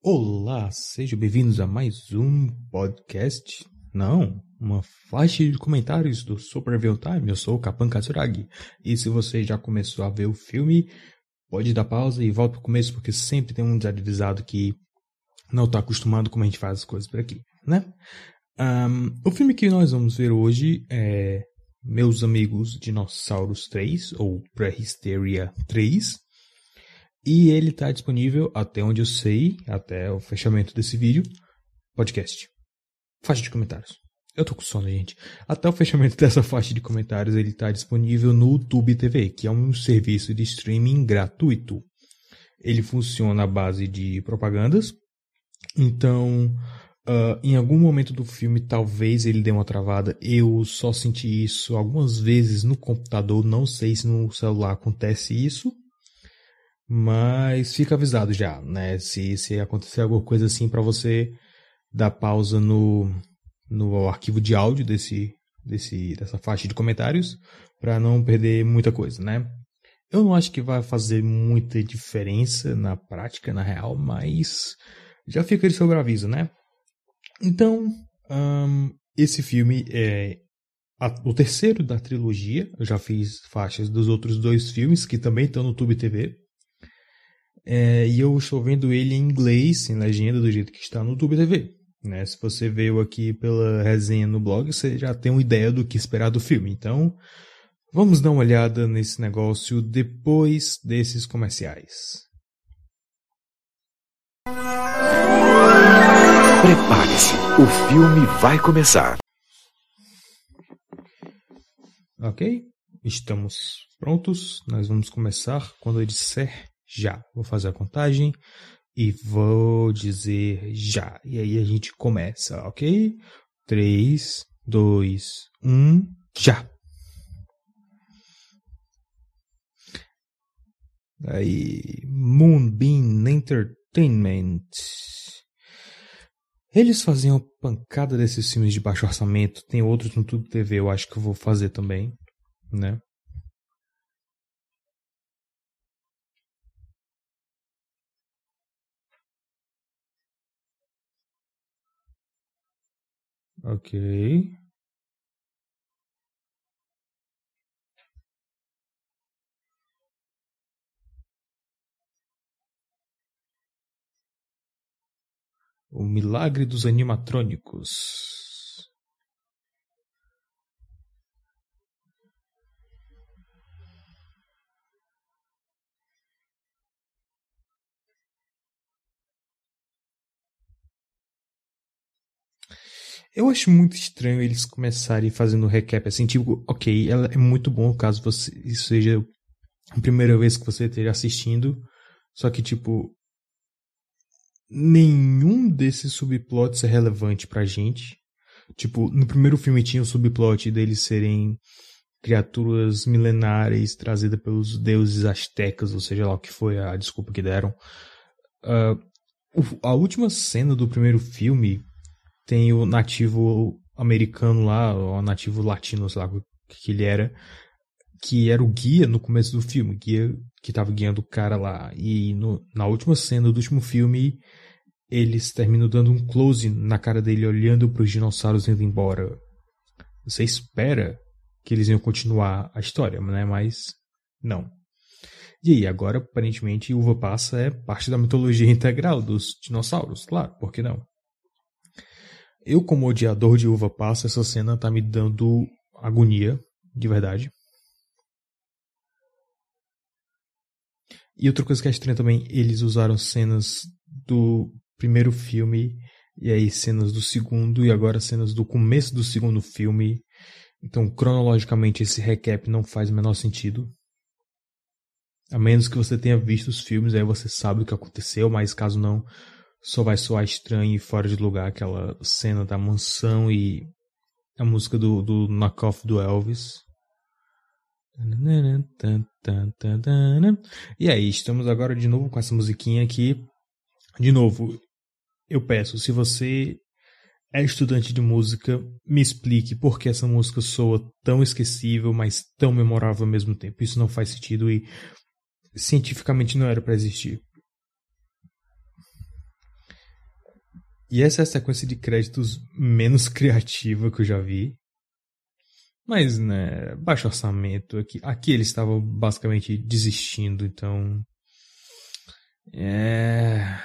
Olá, sejam bem-vindos a mais um podcast. Não, uma faixa de comentários do Super Review Time. Eu sou o Kapan Katsuragi. E se você já começou a ver o filme, pode dar pausa e volta pro começo, porque sempre tem um desavisado que não está acostumado como a gente faz as coisas por aqui, né? Um, o filme que nós vamos ver hoje é Meus Amigos Dinossauros 3, ou Prehysteria 3. E ele está disponível, até onde eu sei, até o fechamento desse vídeo, podcast. Faixa de comentários. Eu tô com sono, gente. Até o fechamento dessa faixa de comentários, ele está disponível no Tube TV, que é um serviço de streaming gratuito. Ele funciona à base de propagandas. Então, uh, em algum momento do filme, talvez ele dê uma travada. Eu só senti isso algumas vezes no computador. Não sei se no celular acontece isso. Mas fica avisado já, né? Se, se acontecer alguma coisa assim para você dar pausa no, no arquivo de áudio desse, desse, dessa faixa de comentários para não perder muita coisa, né? Eu não acho que vai fazer muita diferença na prática, na real, mas já fica de sobre aviso, né? Então, esse filme é a, o terceiro da trilogia. Eu já fiz faixas dos outros dois filmes que também estão no Tube TV. É, e eu estou vendo ele em inglês, em legenda, do jeito que está no Tube TV. Né? Se você veio aqui pela resenha no blog, você já tem uma ideia do que esperar do filme. Então, vamos dar uma olhada nesse negócio depois desses comerciais. Prepare-se, o filme vai começar. Ok, estamos prontos. Nós vamos começar quando eu disser já. Vou fazer a contagem e vou dizer já. E aí a gente começa, ok? 3, 2, 1, já! Aí, Moonbeam Entertainment. Eles faziam pancada desses filmes de baixo orçamento. Tem outros no Tudo TV, eu acho que eu vou fazer também, né? Ok. O milagre dos animatrônicos. Eu acho muito estranho eles começarem fazendo recap assim, tipo, ok, ela é muito bom caso você isso seja a primeira vez que você esteja assistindo, só que tipo nenhum desses subplots é relevante pra gente. Tipo, no primeiro filme tinha o subplot deles serem criaturas milenares trazidas pelos deuses astecas, ou seja lá o que foi a desculpa que deram. Uh, a última cena do primeiro filme tem o nativo americano lá, o nativo latino, sei lá o que ele era, que era o guia no começo do filme, guia que estava guiando o cara lá. E no, na última cena do último filme, eles terminam dando um close na cara dele, olhando para os dinossauros indo embora. Você espera que eles iam continuar a história, né? Mas não. E aí, agora, aparentemente, uva passa é parte da mitologia integral dos dinossauros, claro, por que não? Eu, como odiador de uva passa, essa cena tá me dando agonia, de verdade. E outra coisa que é estranha também, eles usaram cenas do primeiro filme, e aí cenas do segundo, e agora cenas do começo do segundo filme. Então, cronologicamente, esse recap não faz o menor sentido. A menos que você tenha visto os filmes, aí você sabe o que aconteceu, mas caso não, só vai soar estranho e fora de lugar aquela cena da mansão e a música do, do knockoff do Elvis. E aí, estamos agora de novo com essa musiquinha aqui. De novo, eu peço, se você é estudante de música, me explique por que essa música soa tão esquecível, mas tão memorável ao mesmo tempo. Isso não faz sentido e cientificamente não era para existir. E essa é a sequência de créditos menos criativa que eu já vi. Mas, né, baixo orçamento. Aqui, aqui eles estavam basicamente desistindo, então. É.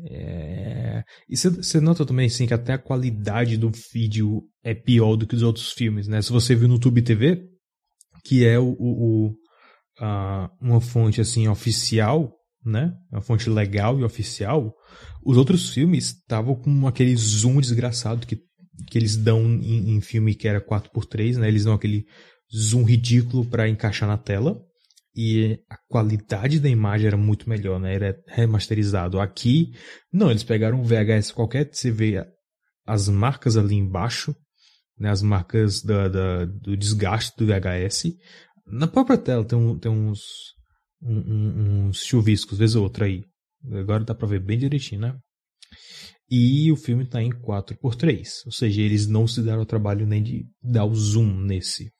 É... E você nota também assim, que até a qualidade do vídeo é pior do que os outros filmes, né? Se você viu no Tube TV, que é o, o, a, uma fonte assim oficial, né? Uma fonte legal e oficial, os outros filmes estavam com aquele zoom desgraçado que, que eles dão em, em filme que era 4x3, né? Eles dão aquele zoom ridículo para encaixar na tela e a qualidade da imagem era muito melhor, né? Era remasterizado. Aqui, não, eles pegaram um VHS qualquer, você vê as marcas ali embaixo, né? As marcas da, da do desgaste do VHS. Na própria tela tem, um, tem uns, um, um, uns chuviscos, vez ou outra aí. Agora dá pra ver bem direitinho, né? E o filme tá em 4x3, ou seja, eles não se deram o trabalho nem de dar o zoom nesse.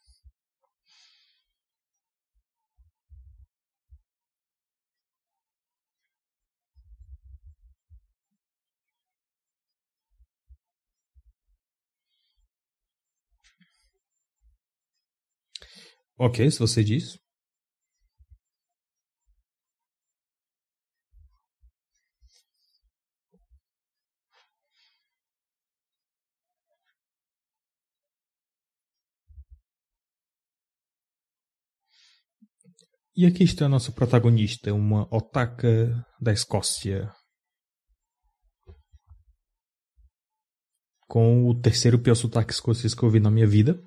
Ok, se você diz. E aqui está a nossa protagonista, uma otaka da Escócia. Com o terceiro pior sotaque escocês que eu vi na minha vida.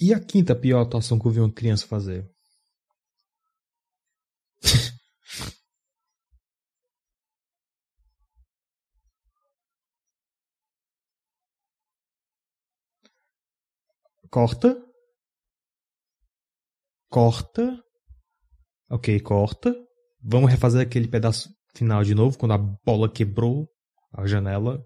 E a quinta pior atuação que eu vi uma criança fazer? Corta. Corta. Ok, corta. Vamos refazer aquele pedaço final de novo, quando a bola quebrou a janela.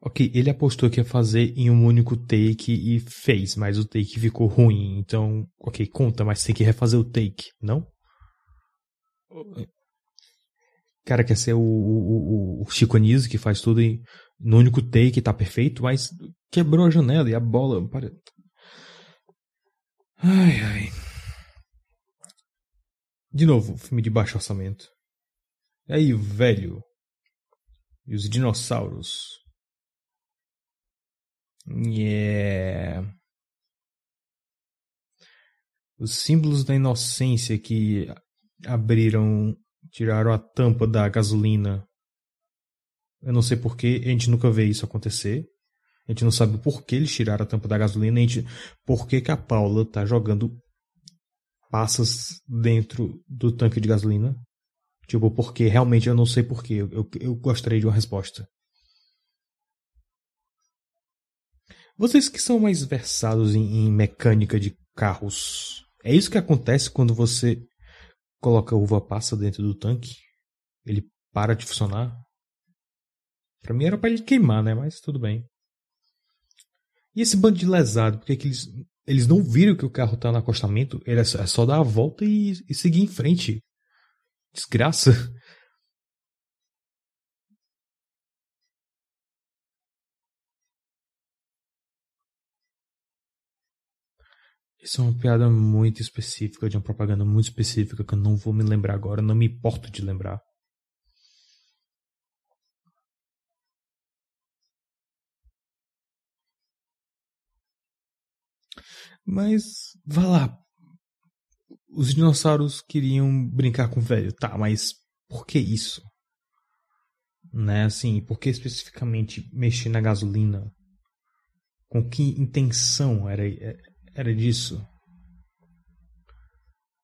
Ok, ele apostou que ia fazer em um único take e fez, mas o take ficou ruim. Então, ok, conta, mas tem que refazer o take, não? Cara, quer ser o, o, o Chico Anísio que faz tudo em, no único take, tá perfeito, mas quebrou a janela e a bola. Para... Ai, ai. De novo, filme de baixo orçamento. E aí, velho? E os dinossauros? Yeah. Os símbolos da inocência que abriram, tiraram a tampa da gasolina. Eu não sei porquê, a gente nunca vê isso acontecer. A gente não sabe por que eles tiraram a tampa da gasolina, a gente, por que, que a Paula tá jogando passas dentro do tanque de gasolina. Tipo, porque realmente eu não sei porquê. Eu, eu, eu gostaria de uma resposta. Vocês que são mais versados em, em mecânica de carros, é isso que acontece quando você coloca uva passa dentro do tanque? Ele para de funcionar? Pra mim era pra ele queimar, né? Mas tudo bem. E esse bando de lesado, por que, que eles, eles não viram que o carro tá no acostamento? Ele é só, é só dar a volta e, e seguir em frente. Desgraça. Isso é uma piada muito específica, de uma propaganda muito específica que eu não vou me lembrar agora, não me importo de lembrar. Mas, vá lá. Os dinossauros queriam brincar com o velho. Tá, mas por que isso? Né, assim, por que especificamente mexer na gasolina? Com que intenção era, era disso.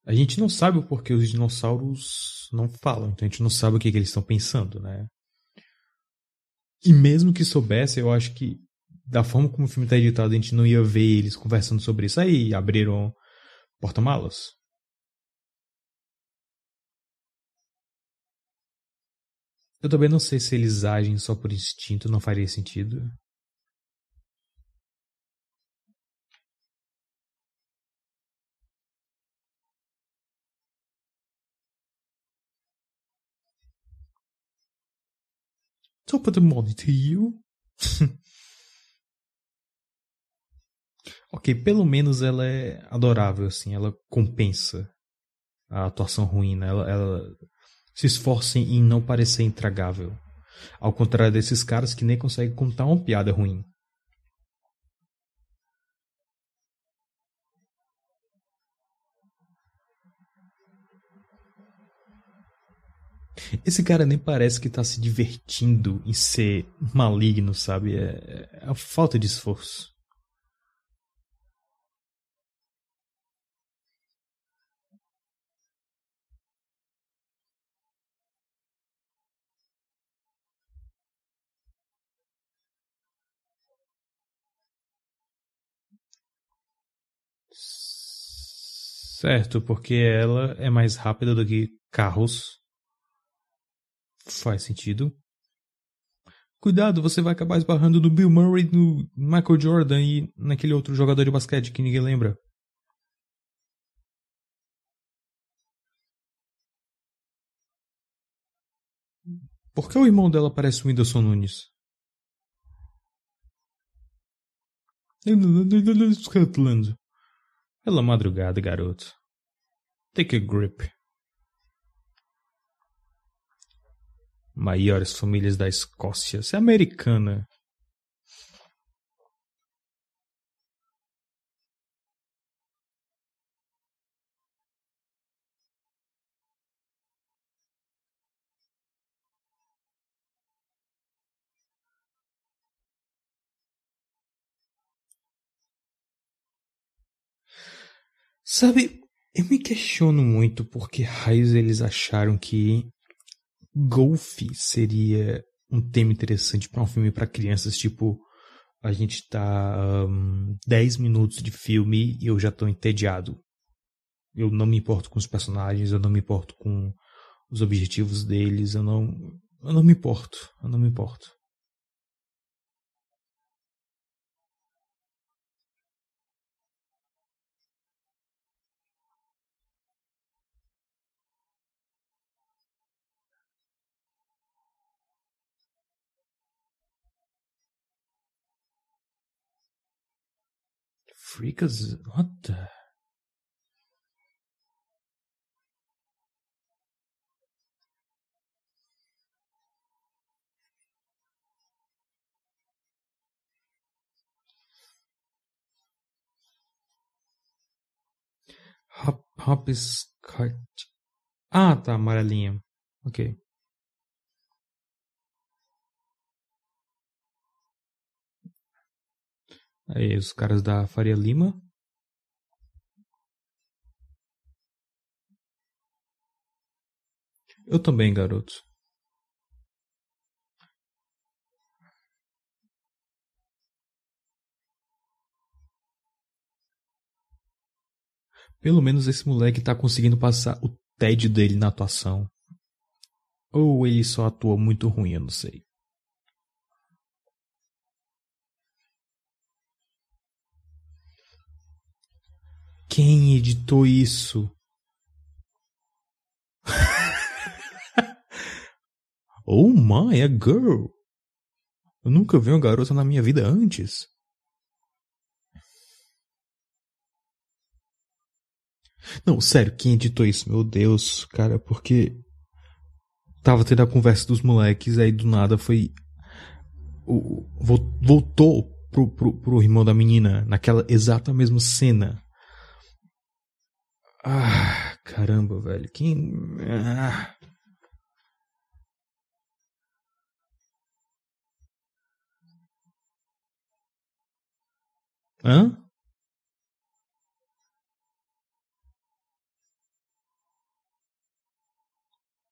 A gente não sabe o porquê os dinossauros não falam, então a gente não sabe o que, que eles estão pensando, né? E mesmo que soubesse, eu acho que da forma como o filme está editado, a gente não ia ver eles conversando sobre isso. Aí abriram porta-malas. Eu também não sei se eles agem só por instinto, não faria sentido. Top of the morning to you. ok, pelo menos ela é adorável, assim, ela compensa a atuação ruim, né? Ela, ela se esforça em não parecer intragável. Ao contrário desses caras que nem conseguem contar uma piada ruim. Esse cara nem parece que tá se divertindo em ser maligno, sabe? É, é a falta de esforço. Certo, porque ela é mais rápida do que carros. Faz sentido. Cuidado, você vai acabar esbarrando no Bill Murray, no Michael Jordan e naquele outro jogador de basquete que ninguém lembra. Por que o irmão dela parece o Whindersson Nunes? Scotland. Pela madrugada, garoto. Take a grip. Maiores famílias da Escócia. Você é americana. Sabe, eu me questiono muito porque raios eles acharam que golfe seria um tema interessante para um filme para crianças, tipo, a gente tá um, 10 minutos de filme e eu já tô entediado. Eu não me importo com os personagens, eu não me importo com os objetivos deles, eu não eu não me importo, eu não me importo. Freakers, what the? Hop, hopscotch. Ah, tá, amarelinha. Ok. Aí, os caras da Faria Lima. Eu também, garoto. Pelo menos esse moleque tá conseguindo passar o tédio dele na atuação. Ou ele só atua muito ruim, eu não sei. Quem editou isso? oh my, a girl! Eu nunca vi uma garota na minha vida antes. Não, sério, quem editou isso? Meu Deus, cara, porque tava tendo a conversa dos moleques, aí do nada foi. Voltou pro, pro, pro irmão da menina, naquela exata mesma cena. Ah, caramba, velho. Quem. Ah. Hã?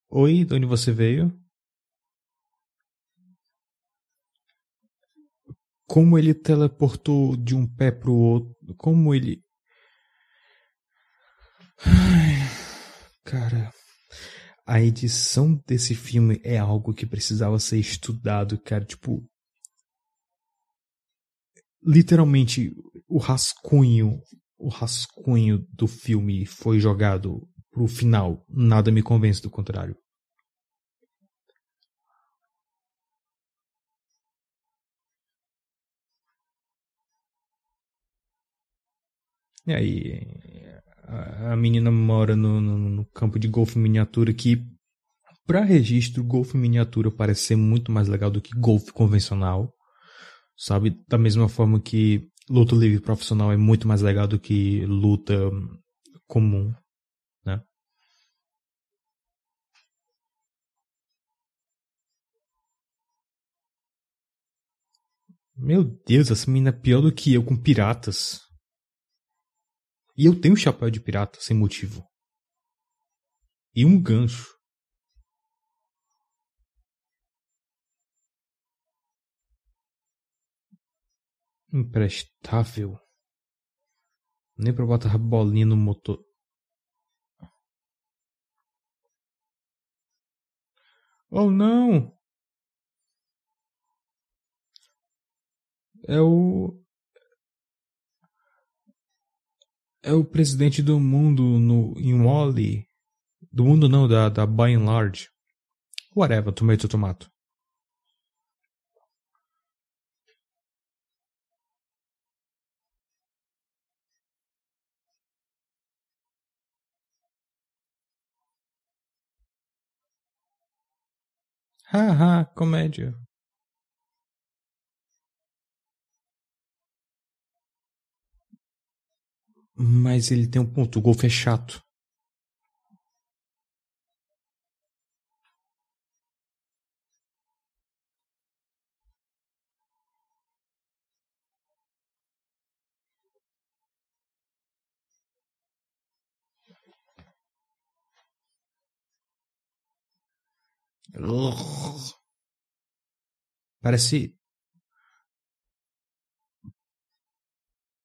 Oi, de onde você veio? Como ele teleportou de um pé pro outro? Como ele. Ai, cara. a edição desse filme é algo que precisava ser estudado, cara. Tipo. Literalmente, o rascunho. O rascunho do filme foi jogado pro final. Nada me convence do contrário. E aí, a menina mora no, no, no campo de golfe miniatura que, para registro, golfe miniatura parece ser muito mais legal do que golfe convencional. Sabe? Da mesma forma que luta livre profissional é muito mais legal do que luta comum, né? Meu Deus, essa menina é pior do que eu com piratas. E eu tenho chapéu de pirata sem motivo. E um gancho. Imprestável. Nem pra botar bolinha no motor. Oh não! É o. é o presidente do mundo no, em Wally. Do mundo não, da, da By and Large. Whatever, tomato, tomato. Haha, comédia. Mas ele tem um ponto, o golfe é chato. Parece.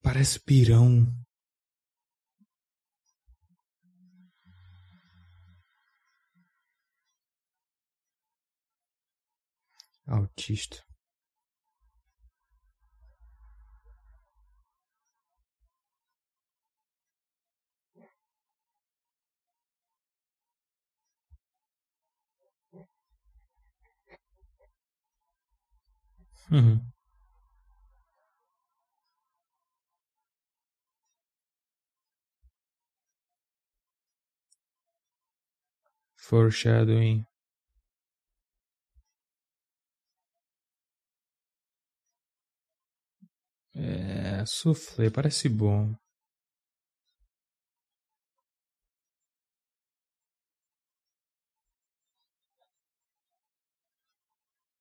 Parece pirão. Autista Uhum. Foreshadowing. É, soufflé parece bom.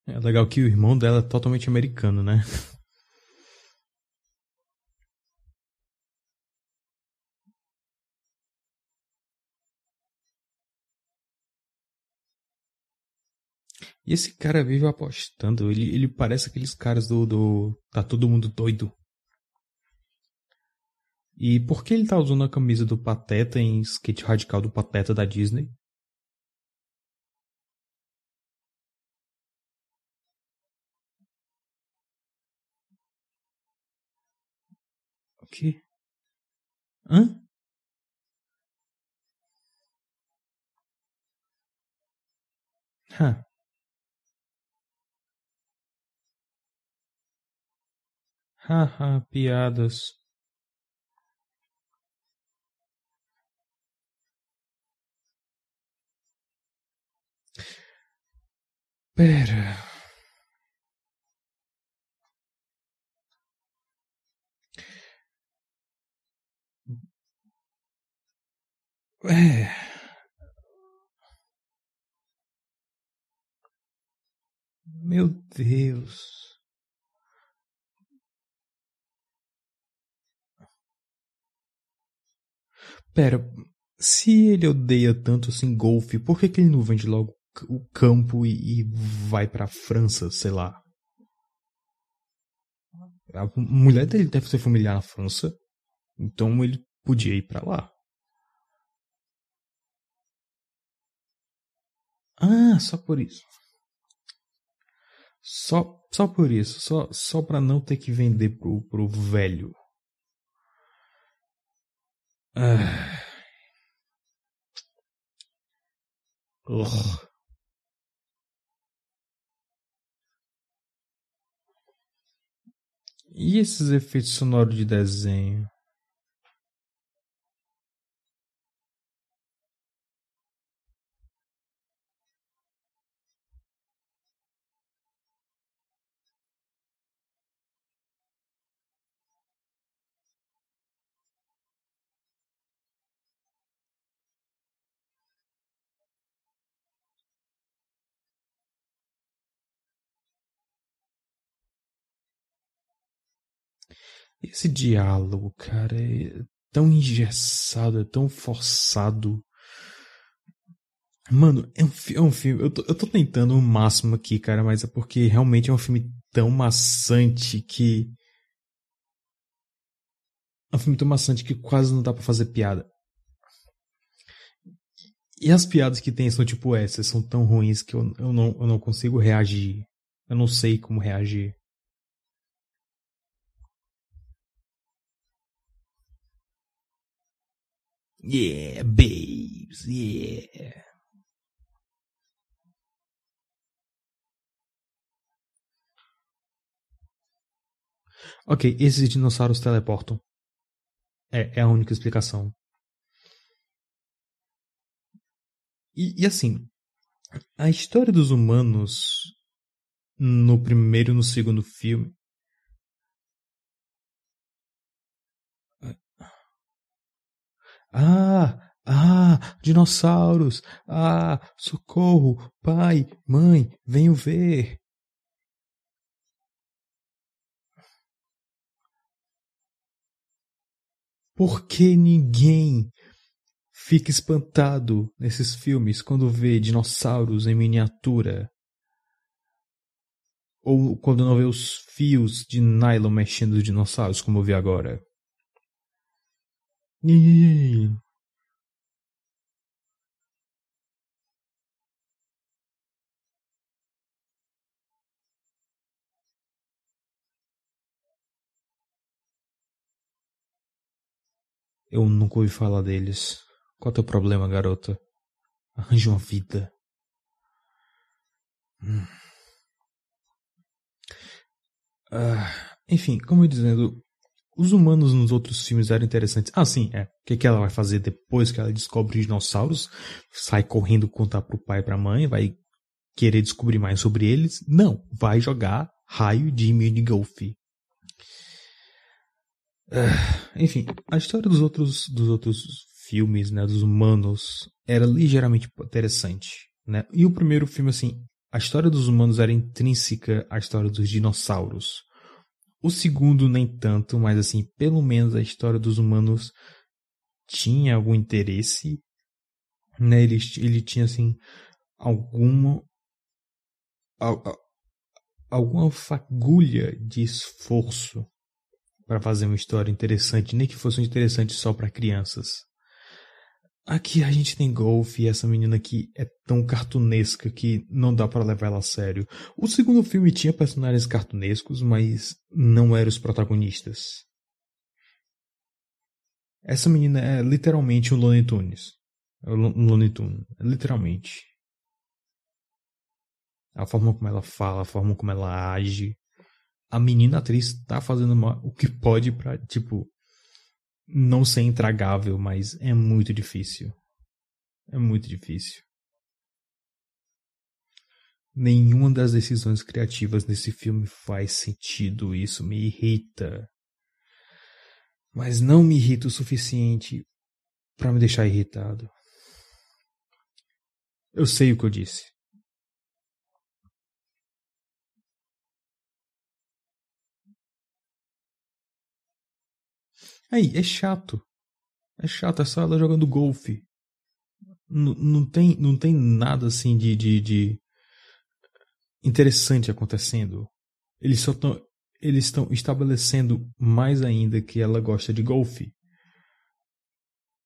É legal que o irmão dela é totalmente americano, né? E esse cara vive apostando. Ele, ele parece aqueles caras do, do. Tá todo mundo doido. E por que ele tá usando a camisa do Pateta em skate radical do Pateta da Disney? O que? Hã? Huh. Haha, piadas. Pera. É. Meu Deus. Pera, se ele odeia tanto assim golfe, por que, que ele não vende logo o campo e, e vai pra França, sei lá? A mulher dele deve ser familiar na França, então ele podia ir para lá. Ah, só por isso. Só, só por isso. Só, só pra não ter que vender pro, pro velho. Ah. Ugh. E esses efeitos sonoros de desenho? Esse diálogo, cara, é tão engessado, é tão forçado. Mano, é um, é um filme. Eu tô, eu tô tentando o máximo aqui, cara, mas é porque realmente é um filme tão maçante que. É um filme tão maçante que quase não dá para fazer piada. E as piadas que tem são tipo essas, são tão ruins que eu, eu, não, eu não consigo reagir. Eu não sei como reagir. Yeah, babes, yeah. Ok, esses dinossauros teleportam. É, é a única explicação. E, e assim, a história dos humanos no primeiro e no segundo filme Ah, ah, dinossauros! Ah, socorro! Pai, mãe, venham ver! Por que ninguém fica espantado nesses filmes quando vê dinossauros em miniatura? Ou quando não vê os fios de nylon mexendo os dinossauros, como eu vi agora? Eu nunca ouvi falar deles. Qual é o teu problema, garota? Arranje uma vida. Hum. Ah, enfim, como eu dizendo, os humanos nos outros filmes eram interessantes. Ah, sim, é. O que, que ela vai fazer depois que ela descobre os dinossauros? Sai correndo contar pro pai e pra mãe, vai querer descobrir mais sobre eles? Não, vai jogar raio de mini golf. Uh, enfim, a história dos outros, dos outros filmes, né, dos humanos, era ligeiramente interessante, né? E o primeiro filme, assim, a história dos humanos era intrínseca à história dos dinossauros. O segundo nem tanto, mas assim, pelo menos a história dos humanos tinha algum interesse, né? Ele, ele tinha assim alguma alguma fagulha de esforço para fazer uma história interessante, nem que fosse interessante só para crianças. Aqui a gente tem Golf e essa menina aqui é tão cartunesca que não dá para levar ela a sério. O segundo filme tinha personagens cartunescos, mas não eram os protagonistas. Essa menina é literalmente um Looney Tunes. É um Looney Tunes, literalmente. A forma como ela fala, a forma como ela age. A menina atriz tá fazendo uma, o que pode pra, tipo, não ser intragável, mas é muito difícil. É muito difícil. Nenhuma das decisões criativas nesse filme faz sentido, isso me irrita. Mas não me irrita o suficiente para me deixar irritado. Eu sei o que eu disse. Aí, é chato. É chato, é só ela jogando golfe. Não tem, não tem nada assim de, de, de interessante acontecendo. Eles só estão eles estão estabelecendo mais ainda que ela gosta de golfe.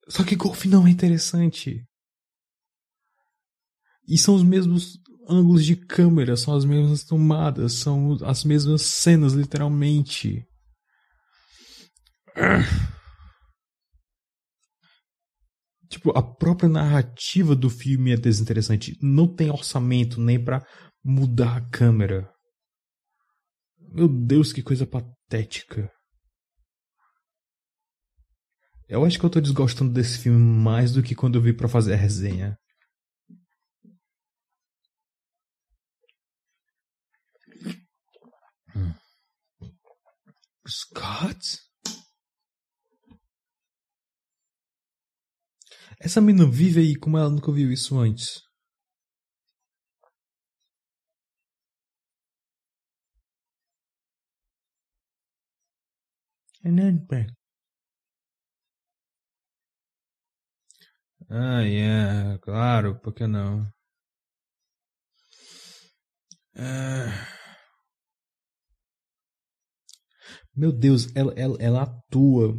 Só que golfe não é interessante. E são os mesmos ângulos de câmera, são as mesmas tomadas, são as mesmas cenas, literalmente. Tipo, a própria narrativa do filme é desinteressante. Não tem orçamento nem para mudar a câmera. Meu Deus, que coisa patética. Eu acho que eu tô desgostando desse filme mais do que quando eu vi para fazer a resenha. Hum. Scott? Essa menina vive aí como ela nunca viu isso antes. Ah, é, claro, por que não? Ah. Meu Deus, ela, ela, ela atua.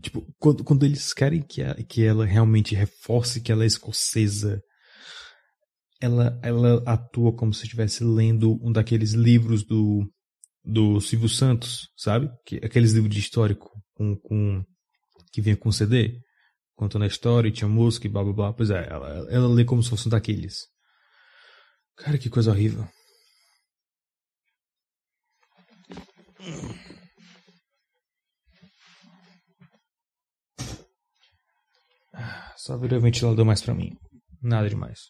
Tipo, quando, quando eles querem que, a, que ela realmente reforce que ela é escocesa, ela, ela atua como se estivesse lendo um daqueles livros do, do Silvio Santos, sabe? Que, aqueles livros de histórico com, com, que vinha com CD, contando a história, tinha música e blá blá blá. Pois é, ela, ela lê como se fosse um daqueles. Cara, que coisa horrível. Só virou o ventilador mais pra mim. Nada demais.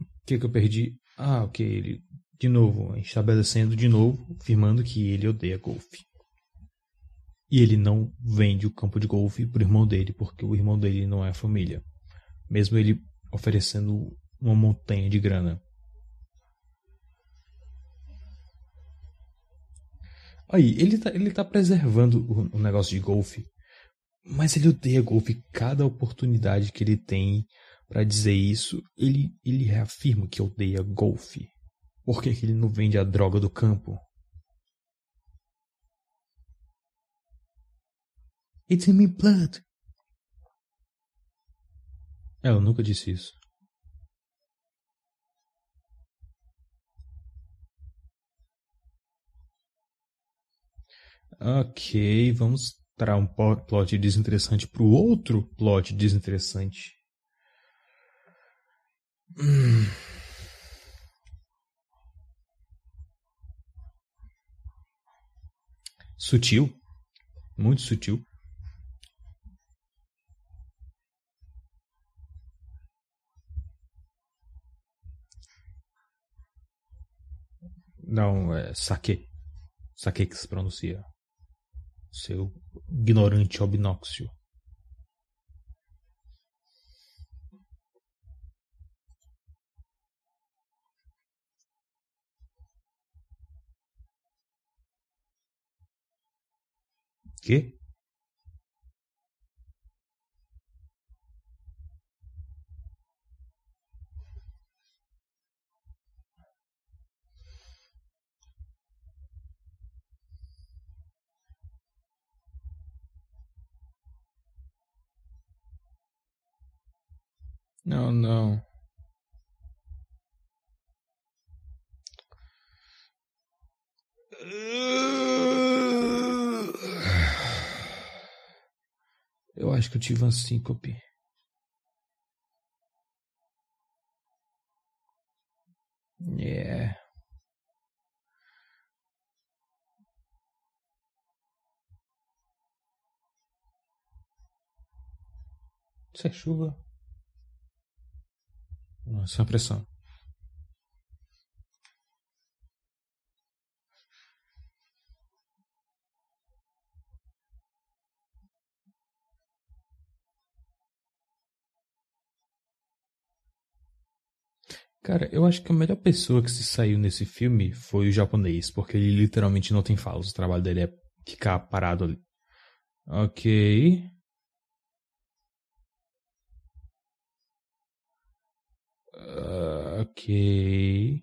O que que eu perdi? Ah, ok. Ele, de novo, estabelecendo de novo, afirmando que ele odeia golfe. E ele não vende o campo de golfe pro irmão dele, porque o irmão dele não é família. Mesmo ele oferecendo uma montanha de grana. Aí, ele tá, ele tá preservando o, o negócio de golfe, mas ele odeia golfe. Cada oportunidade que ele tem para dizer isso, ele, ele reafirma que odeia golfe. Por que, que ele não vende a droga do campo? It's in my blood. Ela nunca disse isso. Ok, vamos para um plot desinteressante para o outro plot desinteressante. Hum. Sutil, muito sutil. Não, é saque. Saque que se pronuncia seu ignorante obnóxio. Que? Não, não. Eu acho que eu tive uma síncope. Yeah. Isso é chuva. Nossa, pressão. Cara, eu acho que a melhor pessoa que se saiu nesse filme foi o japonês, porque ele literalmente não tem falas. O trabalho dele é ficar parado ali. Ok. Uh, ok.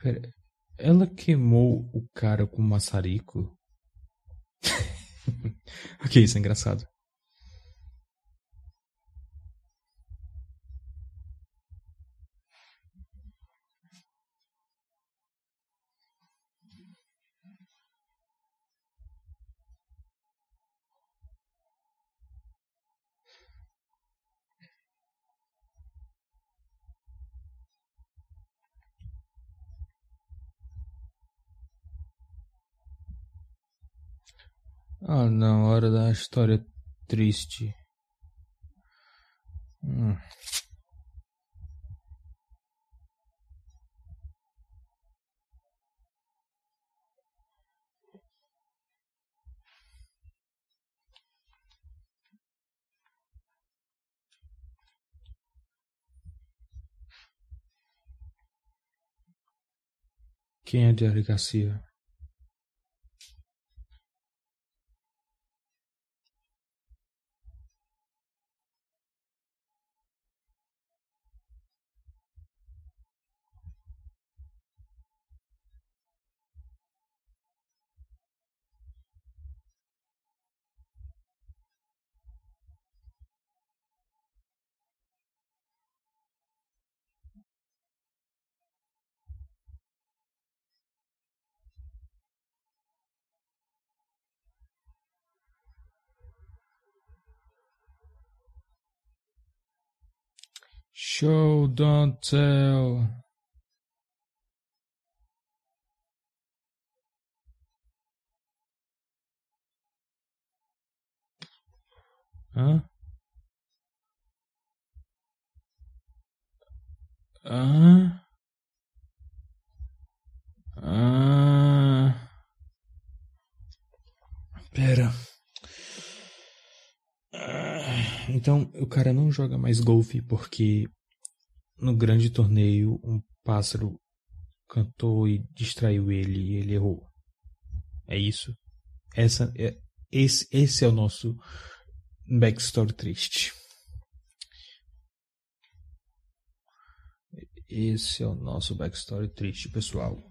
Pera, ela queimou o cara com maçarico? ok, isso é engraçado. Ah, não, hora da história triste. Hum. Quem é Jerry Garcia? Show, don't tell. Hã? Hã? Hã? Pera. Então o cara não joga mais golfe porque no grande torneio um pássaro cantou e distraiu ele e ele errou. É isso. Essa é esse esse é o nosso backstory triste. Esse é o nosso backstory triste, pessoal.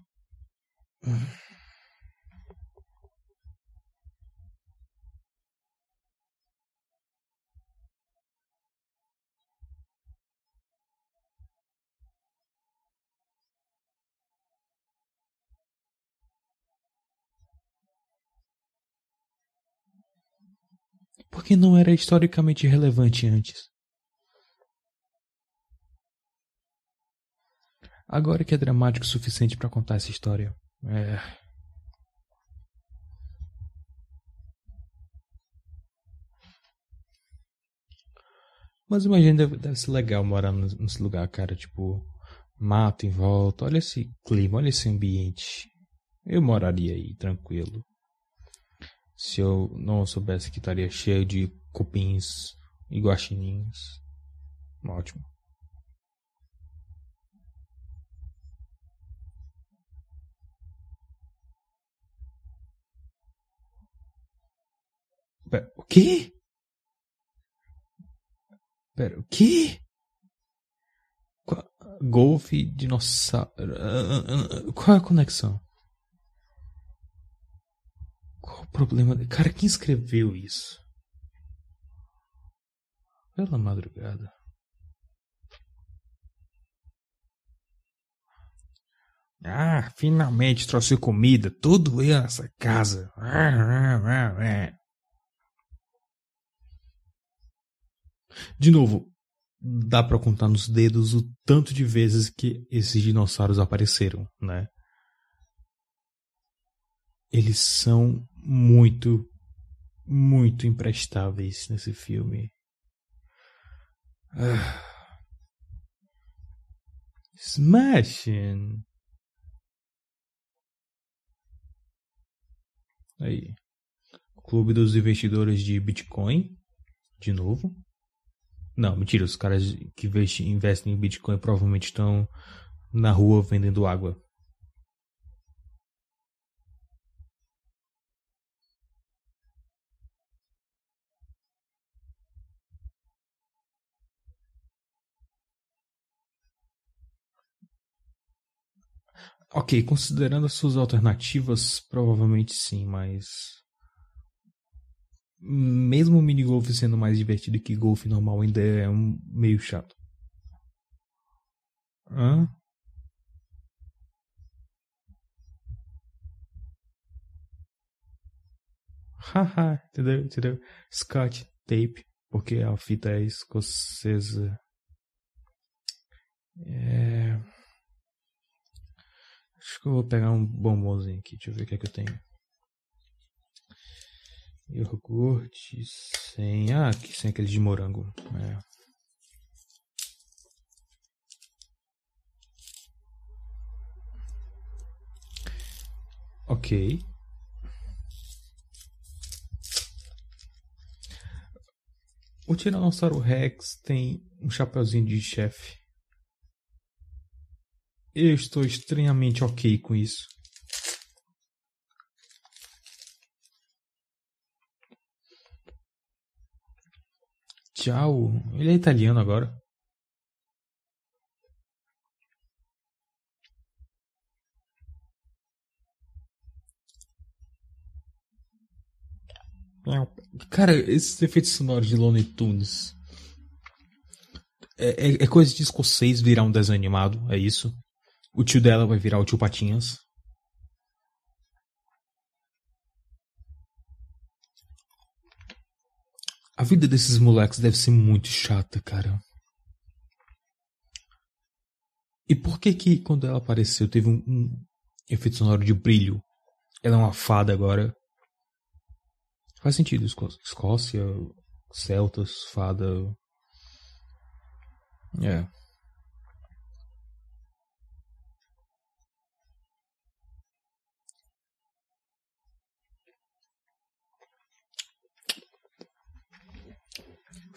Porque não era historicamente relevante antes. Agora que é dramático o suficiente para contar essa história. É. Mas imagina, deve, deve ser legal morar nesse lugar, cara. Tipo, mato em volta. Olha esse clima, olha esse ambiente. Eu moraria aí, tranquilo se eu não soubesse que estaria cheio de cupins e guaxinins. Ótimo. Pera, o quê? Pera, o quê? Golfe, dinossauro. Qual é a conexão? Qual o problema? Cara, quem escreveu isso? Pela madrugada. Ah, finalmente trouxe comida. Tudo ia nessa casa. De novo, dá para contar nos dedos o tanto de vezes que esses dinossauros apareceram, né? eles são muito, muito imprestáveis nesse filme. Ah. Smashing! Aí. Clube dos investidores de Bitcoin. De novo. Não, mentira. Os caras que investem em Bitcoin provavelmente estão na rua vendendo água. Ok, considerando as suas alternativas, provavelmente sim, mas. Mesmo o minigolf sendo mais divertido que golfe normal, ainda é um meio chato. Hã? Haha, entendeu? entendeu? Scott tape, porque a fita é escocesa. É. Acho que eu vou pegar um bombonzinho aqui. Deixa eu ver o que é que eu tenho. Iogurte sem. Ah, aqui sem aquele de morango. É. Ok. O Tiranossauro Rex tem um chapeuzinho de chefe. Eu estou estranhamente ok com isso. Tchau. Ele é italiano agora. Cara, esses efeitos sonoros de Looney Tunes. É, é, é, coisa de escocês virar um desenho animado, é isso. O tio dela vai virar o tio Patinhas. A vida desses moleques deve ser muito chata, cara. E por que que quando ela apareceu teve um, um efeito sonoro de brilho? Ela é uma fada agora. Faz sentido, Escócia, celtas, fada. É.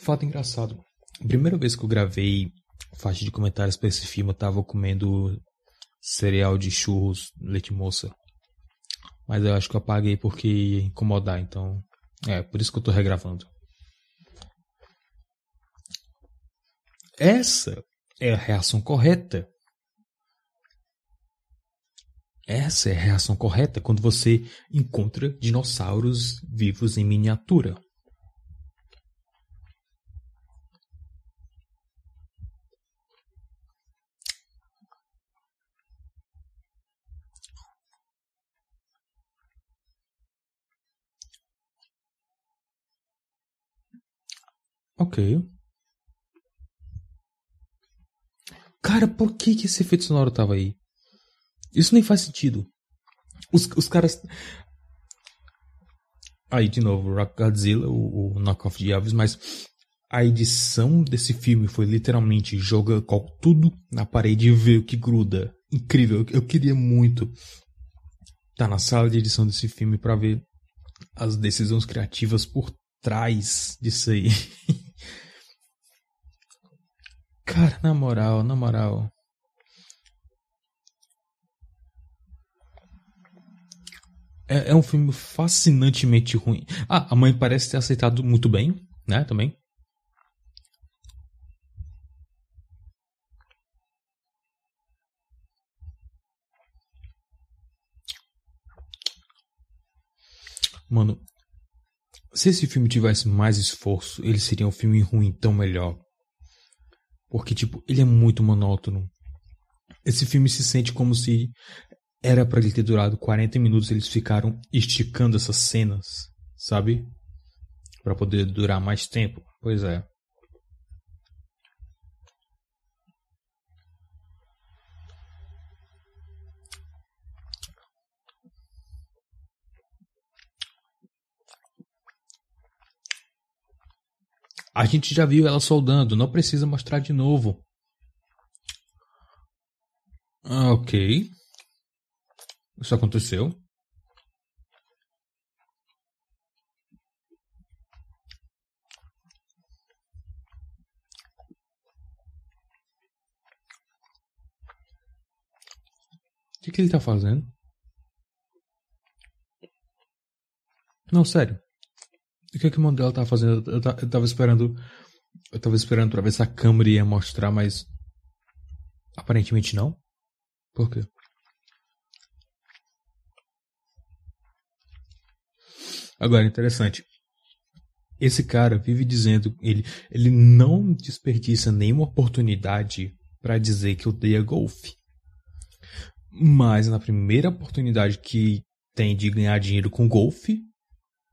Fato engraçado. primeira vez que eu gravei faixa de comentários para esse filme, eu tava comendo cereal de churros, leite moça. Mas eu acho que eu apaguei porque ia incomodar, então é, por isso que eu tô regravando. Essa é a reação correta. Essa é a reação correta quando você encontra dinossauros vivos em miniatura. Ok. Cara, por que, que esse efeito sonoro tava aí? Isso nem faz sentido. Os, os caras. Aí, de novo, Rock Godzilla, o, o knockoff de Elvis, mas a edição desse filme foi literalmente joga tudo na parede e ver o que gruda. Incrível. Eu queria muito estar tá na sala de edição desse filme para ver as decisões criativas por trás disso aí. Cara, na moral, na moral. É, é, um filme fascinantemente ruim. Ah, a mãe parece ter aceitado muito bem, né? Também. Mano, se esse filme tivesse mais esforço, ele seria um filme ruim tão melhor. Porque, tipo, ele é muito monótono. Esse filme se sente como se era para ele ter durado 40 minutos, eles ficaram esticando essas cenas, sabe? Para poder durar mais tempo. Pois é. A gente já viu ela soldando, não precisa mostrar de novo. Ah, ok. Isso aconteceu. O que, que ele tá fazendo? Não, sério. O que, é que o modelo tava fazendo? Eu, eu tava esperando. Eu tava esperando pra ver se a câmera ia mostrar, mas. Aparentemente não. Por quê? Agora, interessante. Esse cara vive dizendo. Ele, ele não desperdiça nenhuma oportunidade para dizer que odeia golfe. Mas na primeira oportunidade que tem de ganhar dinheiro com golfe,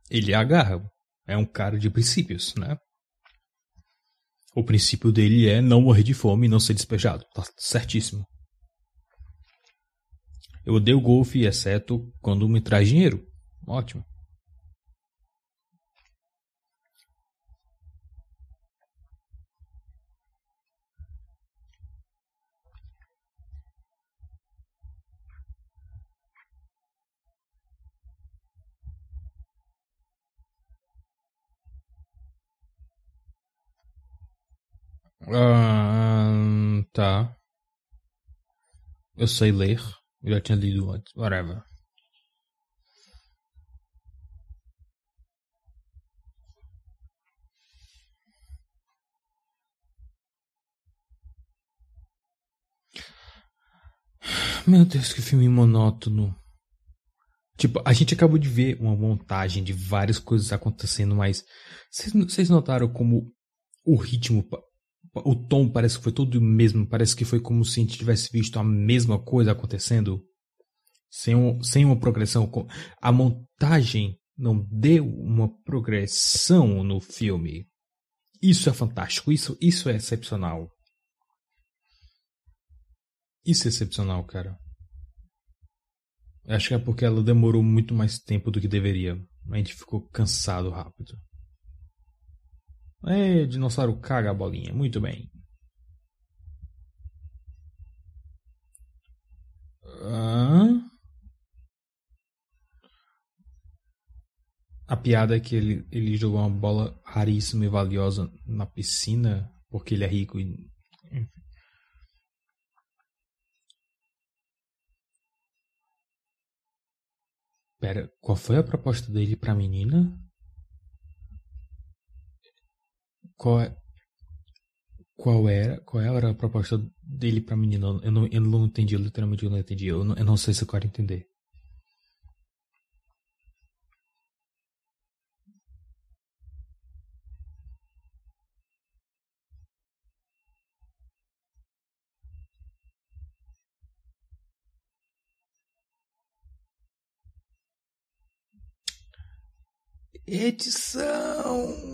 ele agarra é um cara de princípios, né? O princípio dele é não morrer de fome e não ser despejado. Tá certíssimo. Eu odeio golfe, exceto quando me traz dinheiro. Ótimo. Ah, tá. Eu sei ler. Eu já tinha lido antes. Whatever. Meu Deus, que filme monótono. Tipo, a gente acabou de ver uma montagem de várias coisas acontecendo, mas vocês notaram como o ritmo, o tom parece que foi todo o mesmo, parece que foi como se a gente tivesse visto a mesma coisa acontecendo, sem, um, sem uma progressão. A montagem não deu uma progressão no filme. Isso é fantástico, isso, isso é excepcional. Isso é excepcional, cara. Acho que é porque ela demorou muito mais tempo do que deveria. A gente ficou cansado rápido. É, dinossauro caga a bolinha. Muito bem. Hã? A piada é que ele, ele jogou uma bola raríssima e valiosa na piscina porque ele é rico e Pera, qual foi a proposta dele pra menina? Qual é. Qual era, qual era a proposta dele pra menina? Eu não, eu não entendi, literalmente eu não entendi. Eu não, eu não sei se eu quero entender. Edição.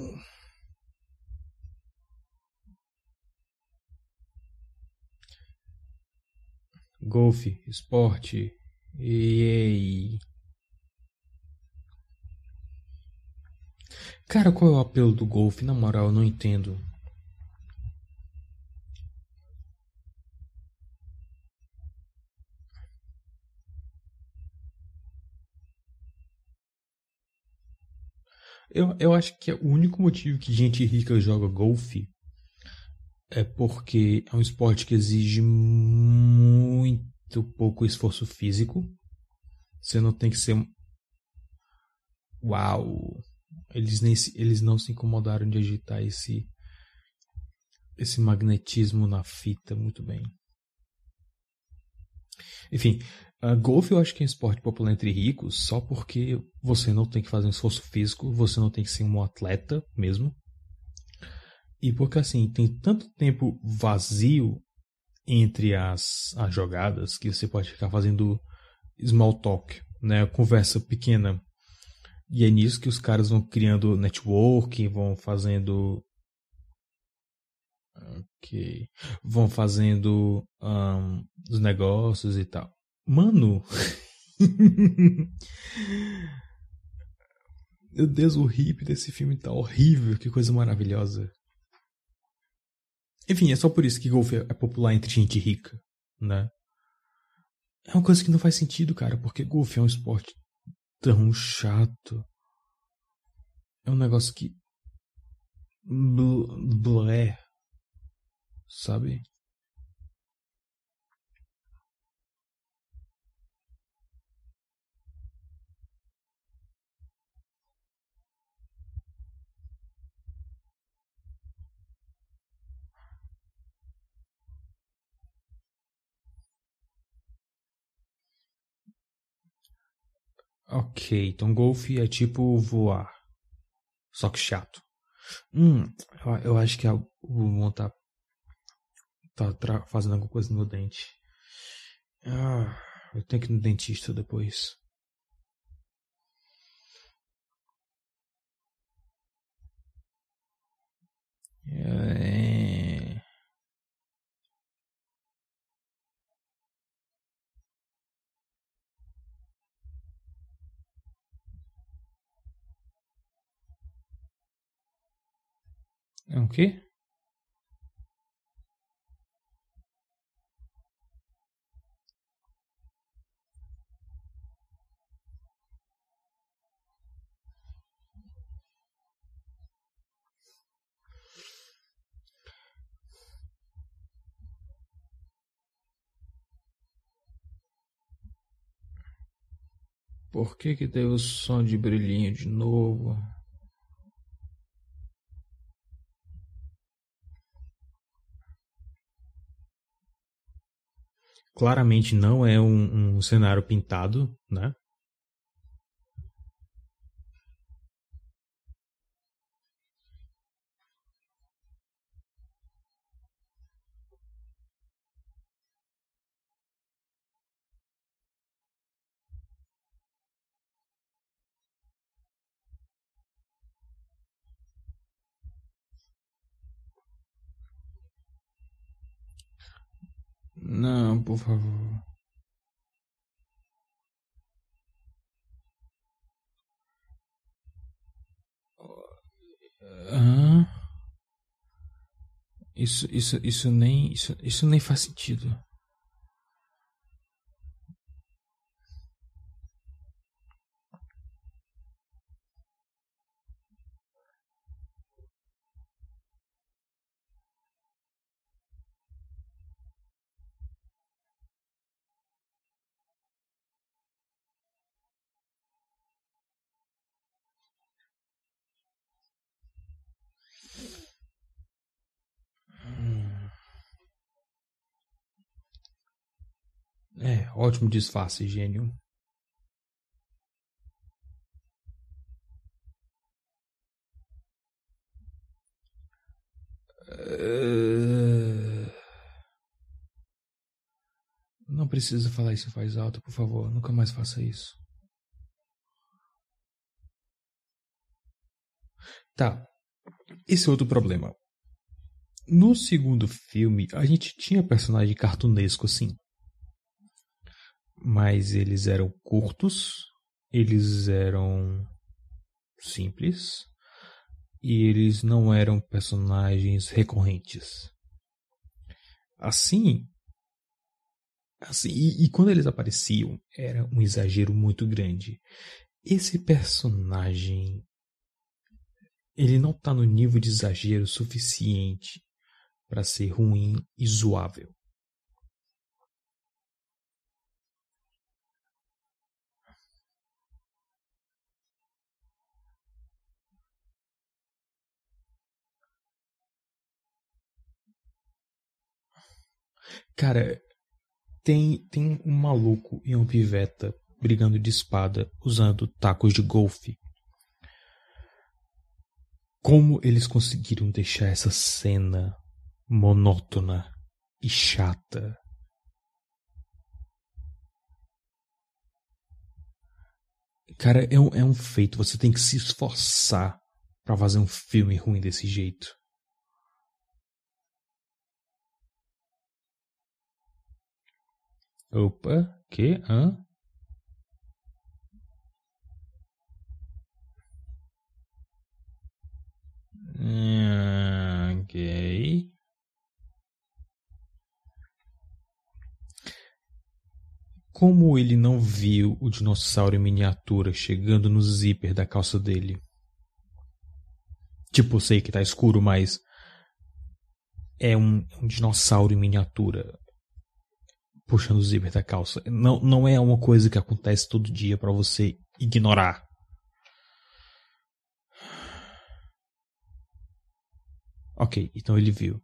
Golfe, esporte, e Cara, qual é o apelo do golfe? Na moral, eu não entendo. Eu, eu acho que é o único motivo que gente rica joga golfe é porque é um esporte que exige muito pouco esforço físico. Você não tem que ser. Uau! Eles, nem eles não se incomodaram de agitar esse, esse magnetismo na fita muito bem. Enfim, Uh, golfe eu acho que é um esporte popular entre ricos só porque você não tem que fazer um esforço físico, você não tem que ser um atleta mesmo. E porque assim, tem tanto tempo vazio entre as, as jogadas que você pode ficar fazendo small talk, né? Conversa pequena. E é nisso que os caras vão criando network, vão fazendo. Ok. Vão fazendo um, os negócios e tal. Mano. Meu Deus, o hip desse filme tá horrível. Que coisa maravilhosa. Enfim, é só por isso que golfe é popular entre gente rica, né? É uma coisa que não faz sentido, cara, porque golfe é um esporte tão chato. É um negócio que. Blé. Sabe? Ok, então golfe é tipo voar. Só que chato. Hum, eu, eu acho que o Bumbum tá, tá fazendo alguma coisa no meu dente. Ah, eu tenho que ir no dentista depois. É... É um quê? Por que, que teve o som de brilhinho de novo? Claramente não é um, um cenário pintado, né? Não, por favor. Ah, isso, isso, isso nem, isso, isso nem faz sentido. É, ótimo disfarce, gênio. Não precisa falar isso voz alta, por favor. Nunca mais faça isso. Tá. Esse é outro problema. No segundo filme, a gente tinha personagem cartunesco assim mas eles eram curtos, eles eram simples e eles não eram personagens recorrentes. Assim, assim e, e quando eles apareciam era um exagero muito grande. Esse personagem ele não está no nível de exagero suficiente para ser ruim e zoável. Cara, tem, tem um maluco e um piveta brigando de espada usando tacos de golfe. Como eles conseguiram deixar essa cena monótona e chata? Cara, é um, é um feito. Você tem que se esforçar para fazer um filme ruim desse jeito. Opa, que? Hã? Ok. Como ele não viu o dinossauro em miniatura chegando no zíper da calça dele? Tipo, sei que tá escuro, mas é um, um dinossauro em miniatura puxando o zíper da calça. Não, não é uma coisa que acontece todo dia para você ignorar. Ok, então ele viu.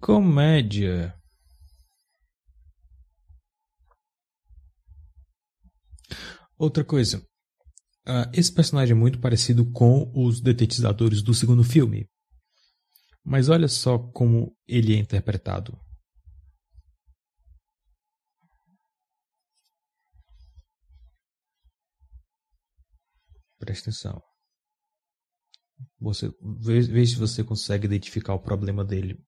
Comédia. Outra coisa. Uh, esse personagem é muito parecido com os detetizadores do segundo filme. Mas olha só como ele é interpretado. Presta atenção. Você, veja se você consegue identificar o problema dele.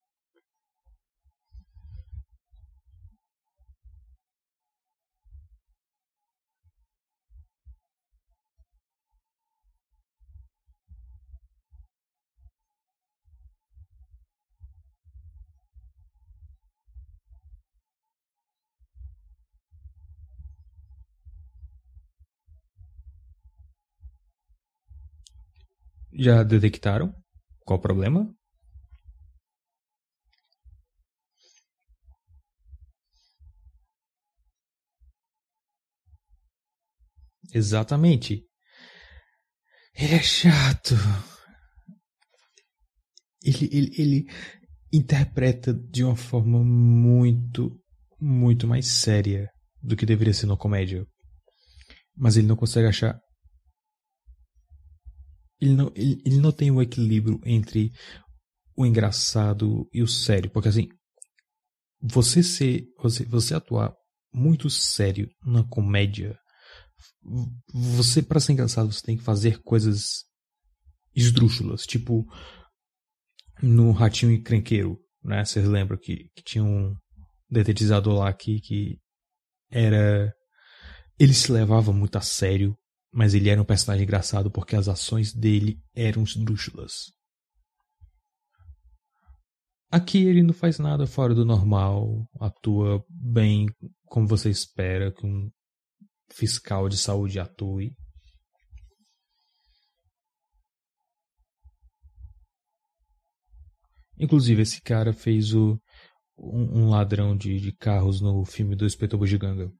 Já detectaram? Qual o problema? Exatamente. Ele é chato. Ele, ele, ele interpreta de uma forma muito, muito mais séria do que deveria ser uma comédia. Mas ele não consegue achar. Ele não, ele, ele não tem o um equilíbrio entre o engraçado e o sério. Porque assim, você ser. Você, você atuar muito sério na comédia você, para ser engraçado, você tem que fazer coisas esdrúxulas, tipo no Ratinho e Crenqueiro, né? Vocês lembram que, que tinha um detetizador lá que, que era. Ele se levava muito a sério, mas ele era um personagem engraçado porque as ações dele eram esdrúxulas. Aqui ele não faz nada fora do normal, atua bem como você espera, com fiscal de saúde atue. Inclusive, esse cara fez o, um, um ladrão de, de, carros no filme do Espetor Bugiganga.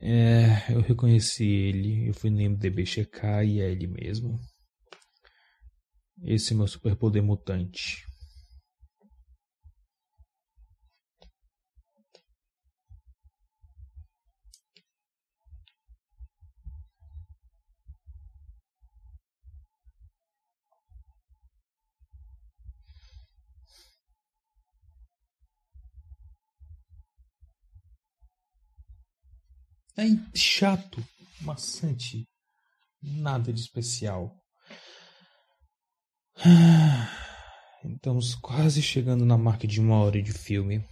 É, eu reconheci ele, eu fui no MDB checar e é ele mesmo. Esse é meu superpoder mutante. É chato, maçante, nada de especial. Estamos quase chegando na marca de uma hora de filme.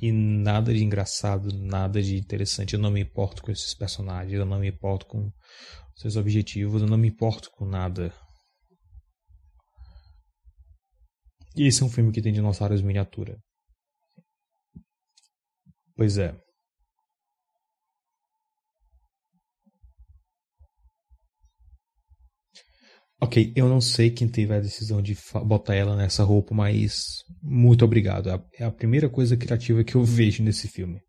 E nada de engraçado, nada de interessante. Eu não me importo com esses personagens, eu não me importo com seus objetivos, eu não me importo com nada. E esse é um filme que tem dinossauros miniatura. Pois é. Ok, eu não sei quem teve a decisão de botar ela nessa roupa, mas muito obrigado. É a primeira coisa criativa que eu vejo nesse filme.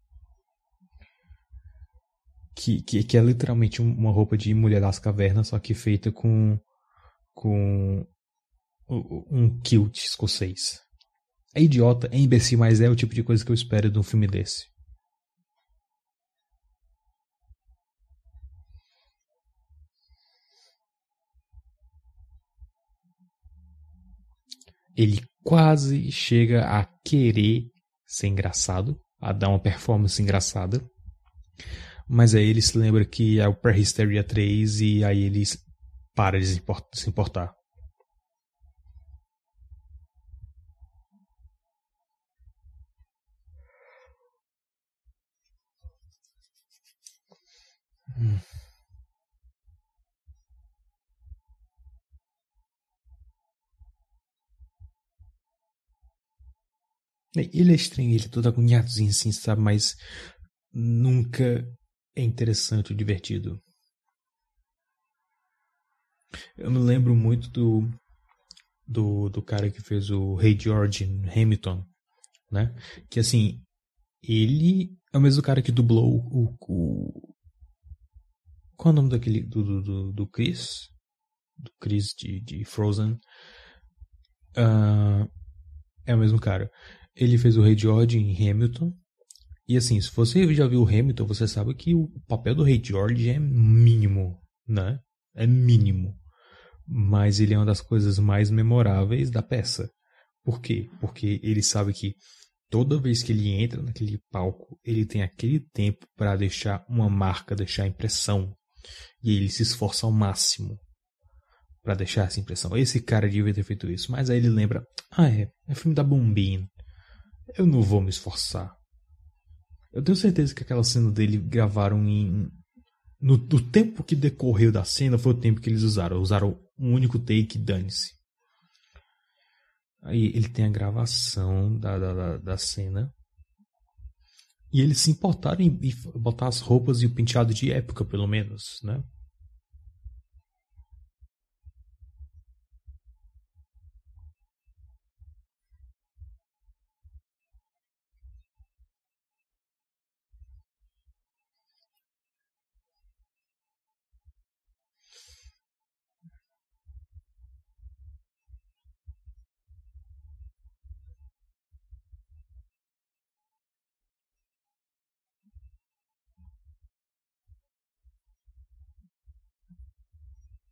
Que, que, que é literalmente uma roupa de mulher das cavernas, só que feita com, com um kilt escocês. É idiota, é imbecil, mas é o tipo de coisa que eu espero de um filme desse. Ele quase chega a querer ser engraçado, a dar uma performance engraçada. Mas aí ele se lembra que é o Prehysteria 3 e aí ele para de se importar. Hum. Ele é estranho, ele é todo agoniadozinho assim, sabe? Mas nunca é interessante ou divertido. Eu me lembro muito do, do, do cara que fez o Rei George Hamilton, né? Que assim, ele é o mesmo cara que dublou o. o qual é o nome daquele. do, do, do, do Chris? Do Chris de, de Frozen. Uh, é o mesmo cara. Ele fez o Rei George em Hamilton. E assim, se você já viu o Hamilton, você sabe que o papel do Rei George é mínimo, né? É mínimo. Mas ele é uma das coisas mais memoráveis da peça. Por quê? Porque ele sabe que toda vez que ele entra naquele palco, ele tem aquele tempo para deixar uma marca, deixar impressão. E ele se esforça ao máximo para deixar essa impressão. Esse cara devia ter feito isso, mas aí ele lembra: ah, é, é filme da Bombinha eu não vou me esforçar. Eu tenho certeza que aquela cena dele gravaram em. No, no tempo que decorreu da cena foi o tempo que eles usaram. Usaram um único take, dane-se. Aí ele tem a gravação da, da, da, cena. E eles se importaram em, em botar as roupas e o penteado de época, pelo menos, né?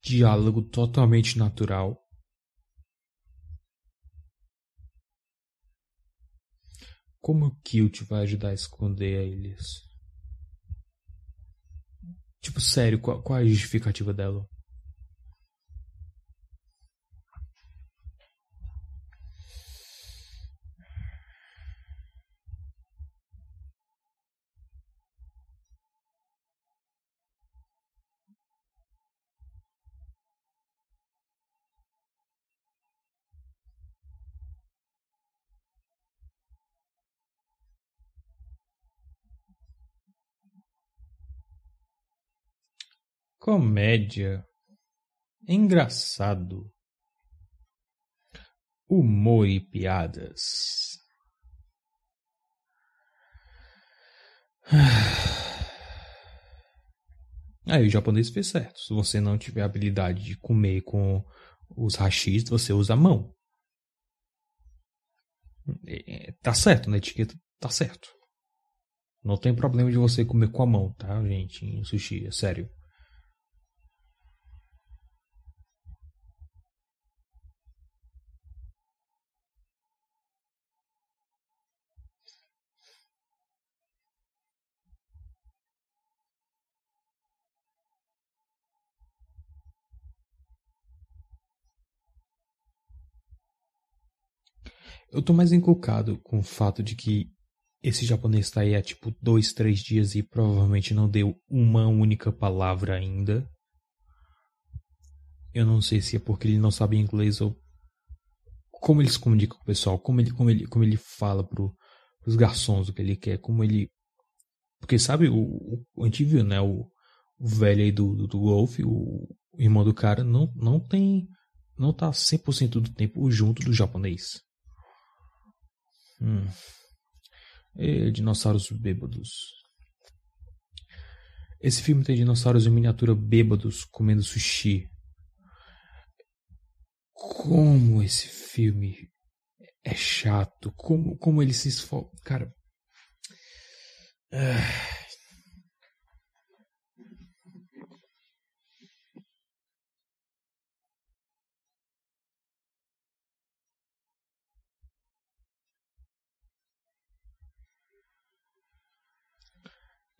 Diálogo totalmente natural. Como o Kilt vai ajudar a esconder eles? Tipo, sério, qual, qual é a justificativa dela? Comédia. Engraçado. Humor e piadas. Aí o japonês fez certo. Se você não tiver habilidade de comer com os hashis, você usa a mão. É, tá certo, na etiqueta tá certo. Não tem problema de você comer com a mão, tá, gente? Em sushi, é sério. Eu tô mais encucado com o fato de que esse japonês tá aí há tipo dois, três dias e provavelmente não deu uma única palavra ainda. Eu não sei se é porque ele não sabe inglês ou como ele se comunica com o pessoal, como ele, como ele, como ele fala pro, pros garçons o que ele quer, como ele. Porque sabe, o, o, né? O, o velho aí do, do, do o, o irmão do cara, não, não tem. Não tá 100% do tempo junto do japonês. Hum. E dinossauros bêbados. Esse filme tem dinossauros em miniatura bêbados comendo sushi. Como esse filme é chato. Como, como ele se esforça. Cara. Ah.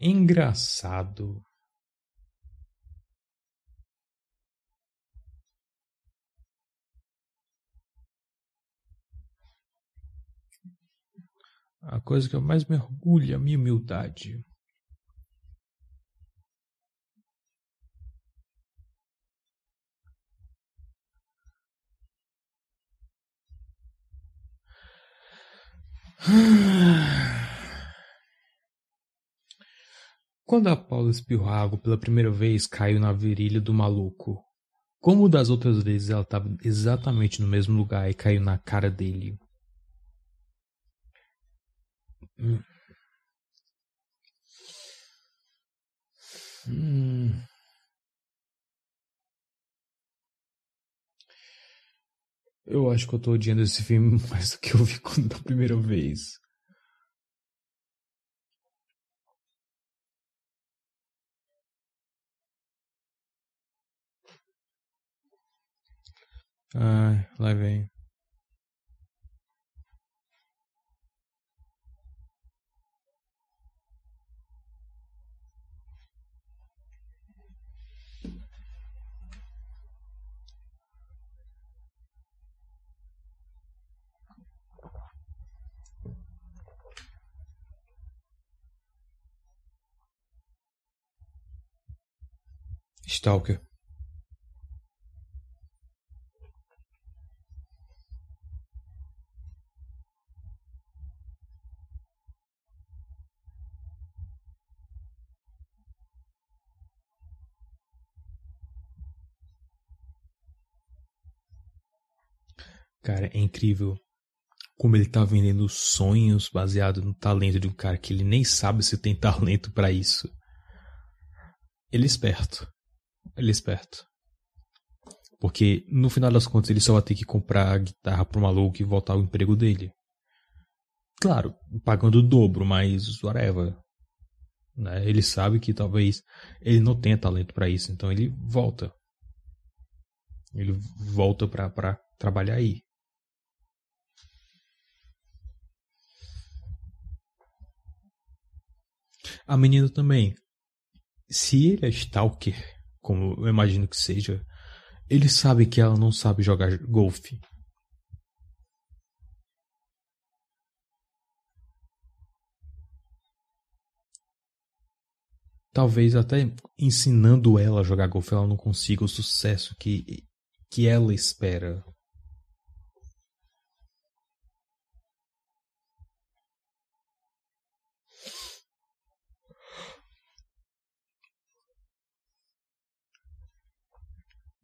Engraçado A coisa que eu mais me orgulho é a minha humildade. Quando a Paula espirrou água pela primeira vez, caiu na virilha do maluco. Como das outras vezes, ela estava exatamente no mesmo lugar e caiu na cara dele. Hum. Hum. Eu acho que eu tô odiando esse filme mais do que eu vi quando da primeira vez. Ai, lá vem. Stalker. Cara, é incrível como ele tá vendendo sonhos baseado no talento de um cara que ele nem sabe se tem talento para isso. Ele é esperto. Ele é esperto. Porque no final das contas ele só vai ter que comprar a guitarra pro maluco e voltar ao emprego dele. Claro, pagando o dobro, mas whatever. Né? Ele sabe que talvez ele não tenha talento para isso, então ele volta. Ele volta pra trabalhar aí. A menina também. Se ele é stalker, como eu imagino que seja, ele sabe que ela não sabe jogar golfe. Talvez até ensinando ela a jogar golfe ela não consiga o sucesso que, que ela espera.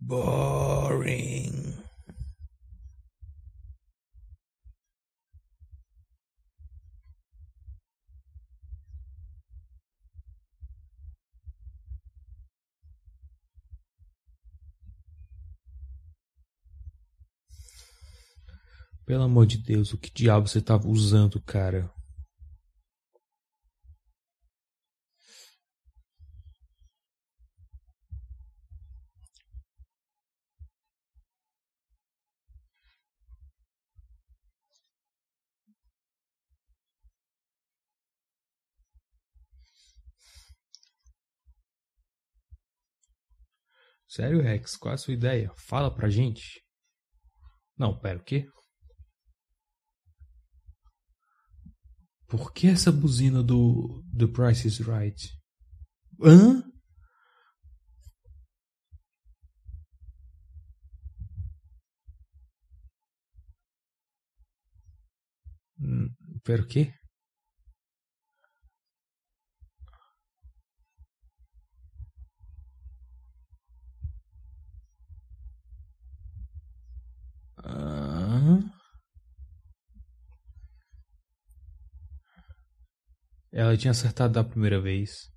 Boring. Pelo amor de Deus, o que diabo você estava usando, cara? Sério, Rex? Qual é a sua ideia? Fala pra gente. Não, pera, o quê? Por que essa buzina do The Price is Right? Hã? Hum, pera, o quê? Ela tinha acertado da primeira vez.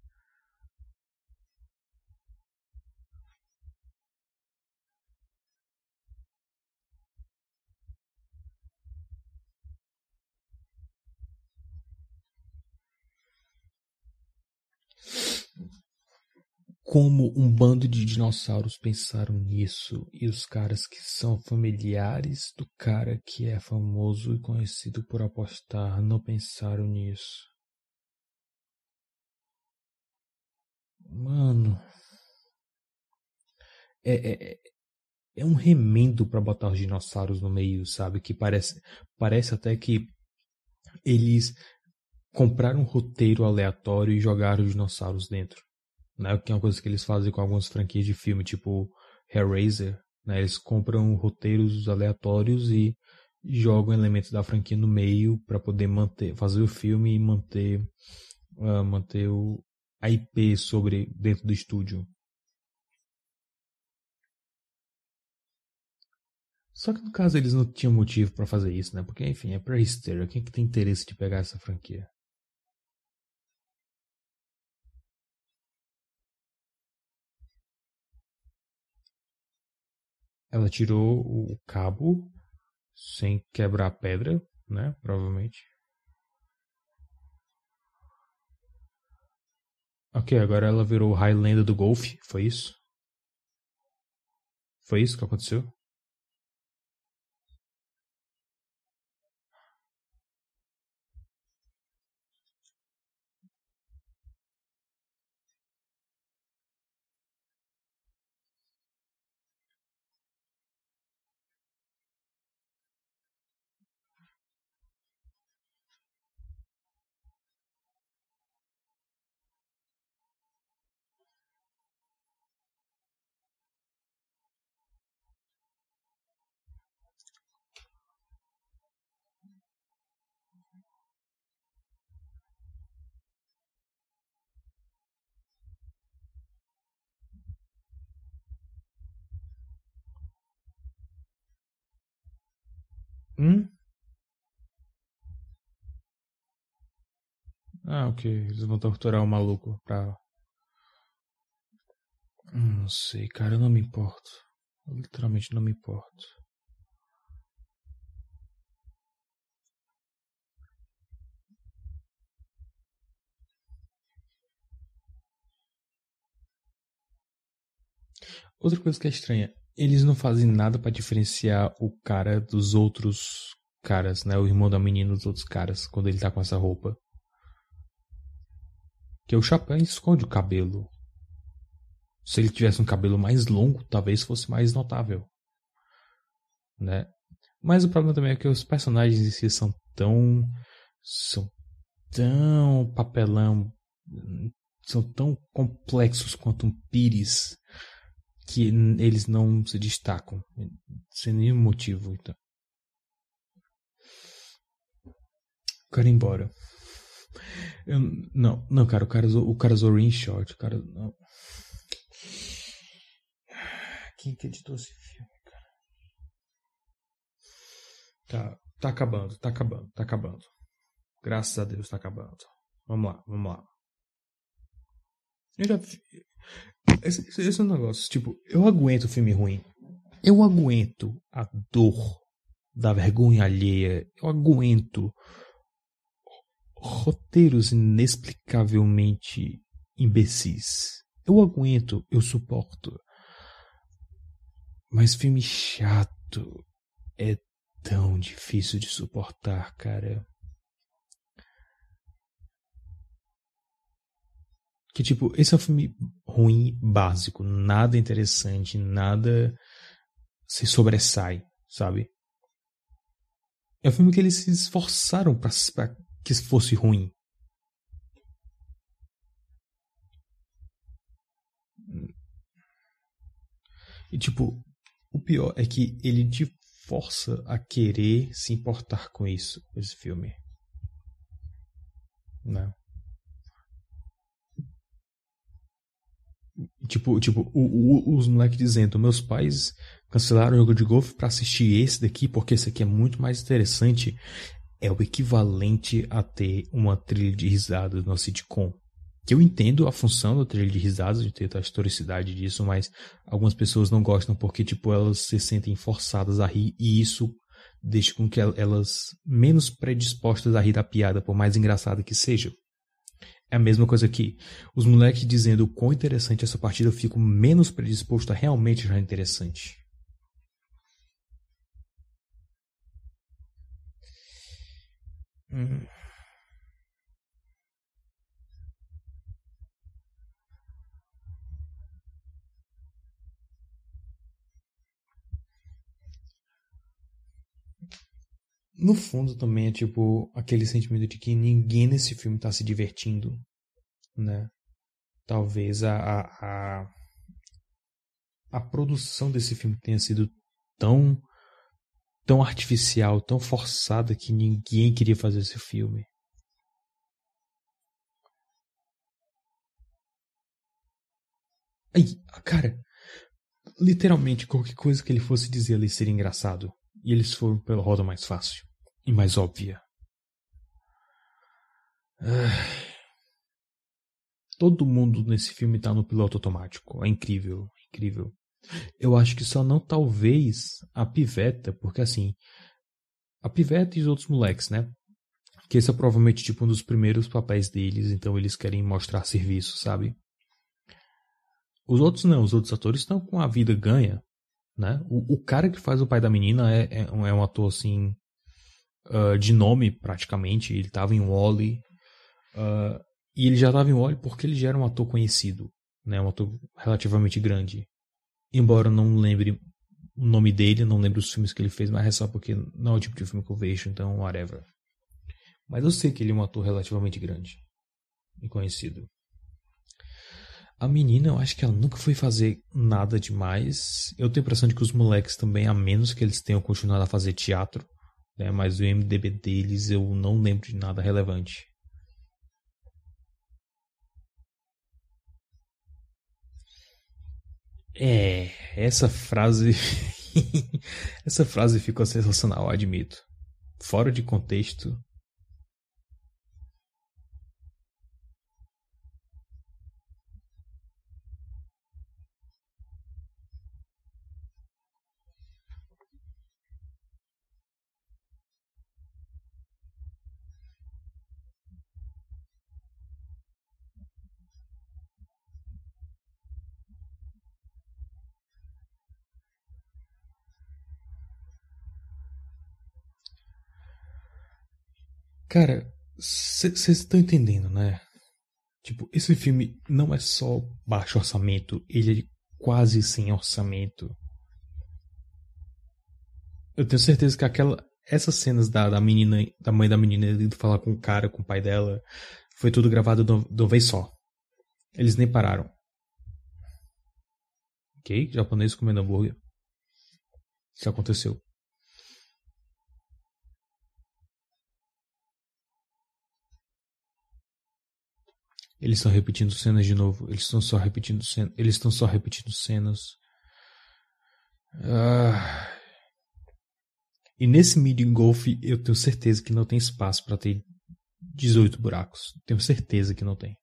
Como um bando de dinossauros pensaram nisso e os caras que são familiares do cara que é famoso e conhecido por apostar não pensaram nisso. Mano. É, é, é, é um remendo para botar os dinossauros no meio, sabe? Que parece, parece até que eles compraram um roteiro aleatório e jogaram os dinossauros dentro. Né? Que é uma coisa que eles fazem com algumas franquias de filme, tipo Hellraiser. Né? Eles compram roteiros aleatórios e jogam elementos da franquia no meio para poder manter, fazer o filme e manter, uh, manter o, a IP sobre dentro do estúdio. Só que no caso eles não tinham motivo para fazer isso, né? Porque enfim, é pra Hysteria. Quem é que tem interesse de pegar essa franquia? Ela tirou o cabo sem quebrar a pedra, né? Provavelmente. Ok, agora ela virou Highlander do golfe, foi isso? Foi isso que aconteceu? Hum? Ah, ok. Eles vão torturar o maluco pra. Hum, não sei, cara, eu não me importo. Eu literalmente não me importo. Outra coisa que é estranha, eles não fazem nada para diferenciar o cara dos outros caras, né? O irmão da menina dos outros caras, quando ele tá com essa roupa. Que o chapéu esconde o cabelo. Se ele tivesse um cabelo mais longo, talvez fosse mais notável. Né? Mas o problema também é que os personagens em si são tão. são tão papelão. são tão complexos quanto um pires que eles não se destacam sem nenhum motivo. Então. Quero ir embora. Eu, não, não, cara, o cara, o cara Zorin short, o cara. Não. Quem que editou esse filme, cara? Tá, tá acabando, tá acabando, tá acabando. Graças a Deus tá acabando. Vamos lá, vamos lá. Eu já. Esse, esse é um negócio, tipo, eu aguento filme ruim. Eu aguento a dor da vergonha alheia. Eu aguento roteiros inexplicavelmente imbecis. Eu aguento, eu suporto. Mas filme chato é tão difícil de suportar, cara. Que tipo, esse é um filme ruim, básico, nada interessante, nada se sobressai, sabe? É um filme que eles se esforçaram para que fosse ruim. E tipo, o pior é que ele te força a querer se importar com isso, esse filme. Né? Tipo, tipo o, o, os moleques dizendo: meus pais cancelaram o jogo de golfe para assistir esse daqui porque esse aqui é muito mais interessante. É o equivalente a ter uma trilha de risadas no sitcom que eu entendo a função do trailer de risadas, de ter a historicidade disso, mas algumas pessoas não gostam porque, tipo, elas se sentem forçadas a rir e isso deixa com que elas menos predispostas a rir da piada, por mais engraçada que seja. É a mesma coisa aqui. Os moleques dizendo o quão interessante essa partida, eu fico menos predisposto a realmente já interessante. Hum. No fundo também é tipo aquele sentimento de que ninguém nesse filme está se divertindo, né? Talvez a, a, a, a produção desse filme tenha sido tão tão artificial, tão forçada que ninguém queria fazer esse filme. Aí, cara, literalmente qualquer coisa que ele fosse dizer ali seria engraçado. E eles foram pela roda mais fácil e mais óbvia. Todo mundo nesse filme tá no piloto automático. É incrível, incrível. Eu acho que só não talvez a piveta, porque assim, a piveta e os outros moleques, né? Que esse é provavelmente tipo um dos primeiros papéis deles, então eles querem mostrar serviço, sabe? Os outros não, os outros atores estão com a vida ganha, né? O, o cara que faz o pai da menina é, é, é um ator assim uh, de nome praticamente. Ele estava em Wally uh, e ele já estava em Wally porque ele já era um ator conhecido, né? Um ator relativamente grande. Embora eu não lembre o nome dele, não lembro os filmes que ele fez, mas é só porque não é o tipo de filme que eu vejo, então whatever. Mas eu sei que ele é um ator relativamente grande e conhecido. A menina, eu acho que ela nunca foi fazer nada demais. Eu tenho a impressão de que os moleques também, a menos que eles tenham continuado a fazer teatro, né? mas o MDB deles eu não lembro de nada relevante. É, essa frase. essa frase ficou sensacional, admito. Fora de contexto, Cara, vocês estão entendendo, né? Tipo, esse filme não é só baixo orçamento, ele é quase sem orçamento. Eu tenho certeza que aquela, essas cenas da, da menina, da mãe da menina indo falar com o cara, com o pai dela, foi tudo gravado de uma vez só. Eles nem pararam. Ok? Japonês comendo hambúrguer. Isso aconteceu. Eles estão repetindo cenas de novo. Eles estão só repetindo cenas. Eles estão só repetindo cenas. Ah. E nesse mini golf eu tenho certeza que não tem espaço para ter 18 buracos. Tenho certeza que não tem.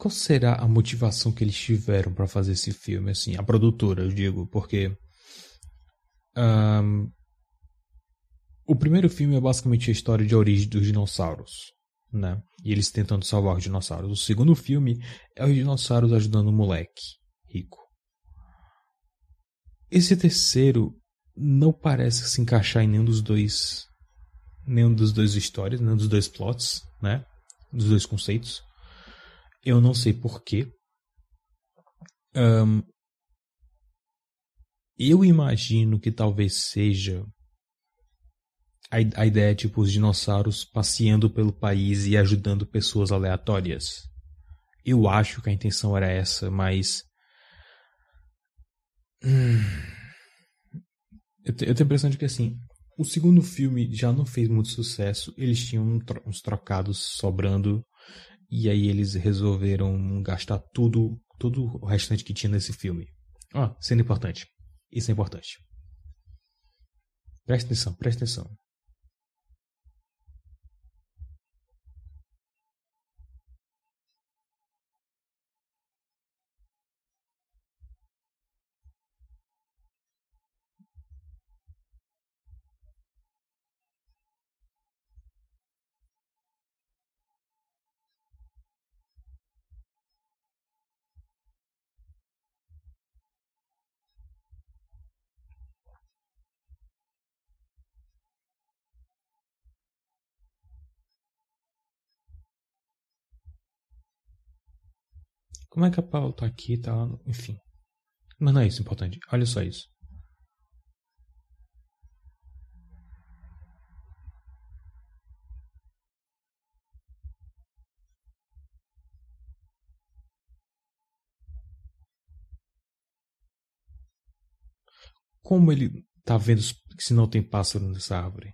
Qual será a motivação que eles tiveram para fazer esse filme? Assim, a produtora, eu digo, porque um, o primeiro filme é basicamente a história de origem dos dinossauros, né? E eles tentando salvar os dinossauros. O segundo filme é os dinossauros ajudando o moleque rico. Esse terceiro não parece se encaixar em nenhum dos dois, nenhum dos dois histórias, nenhum dos dois plots, né? Dos dois conceitos. Eu não sei porquê. Um, eu imagino que talvez seja a, ideia tipo os dinossauros passeando pelo país e ajudando pessoas aleatórias. Eu acho que a intenção era essa, mas. Hum, eu tenho a impressão de que assim, o segundo filme já não fez muito sucesso. Eles tinham uns trocados sobrando e aí eles resolveram gastar tudo, tudo o restante que tinha nesse filme. Oh, sendo importante. Isso é importante. Presta atenção, presta atenção. Como é que a Paula tá aqui, tá Enfim. Mas não é isso importante. Olha só isso. Como ele tá vendo se não tem pássaro nessa árvore?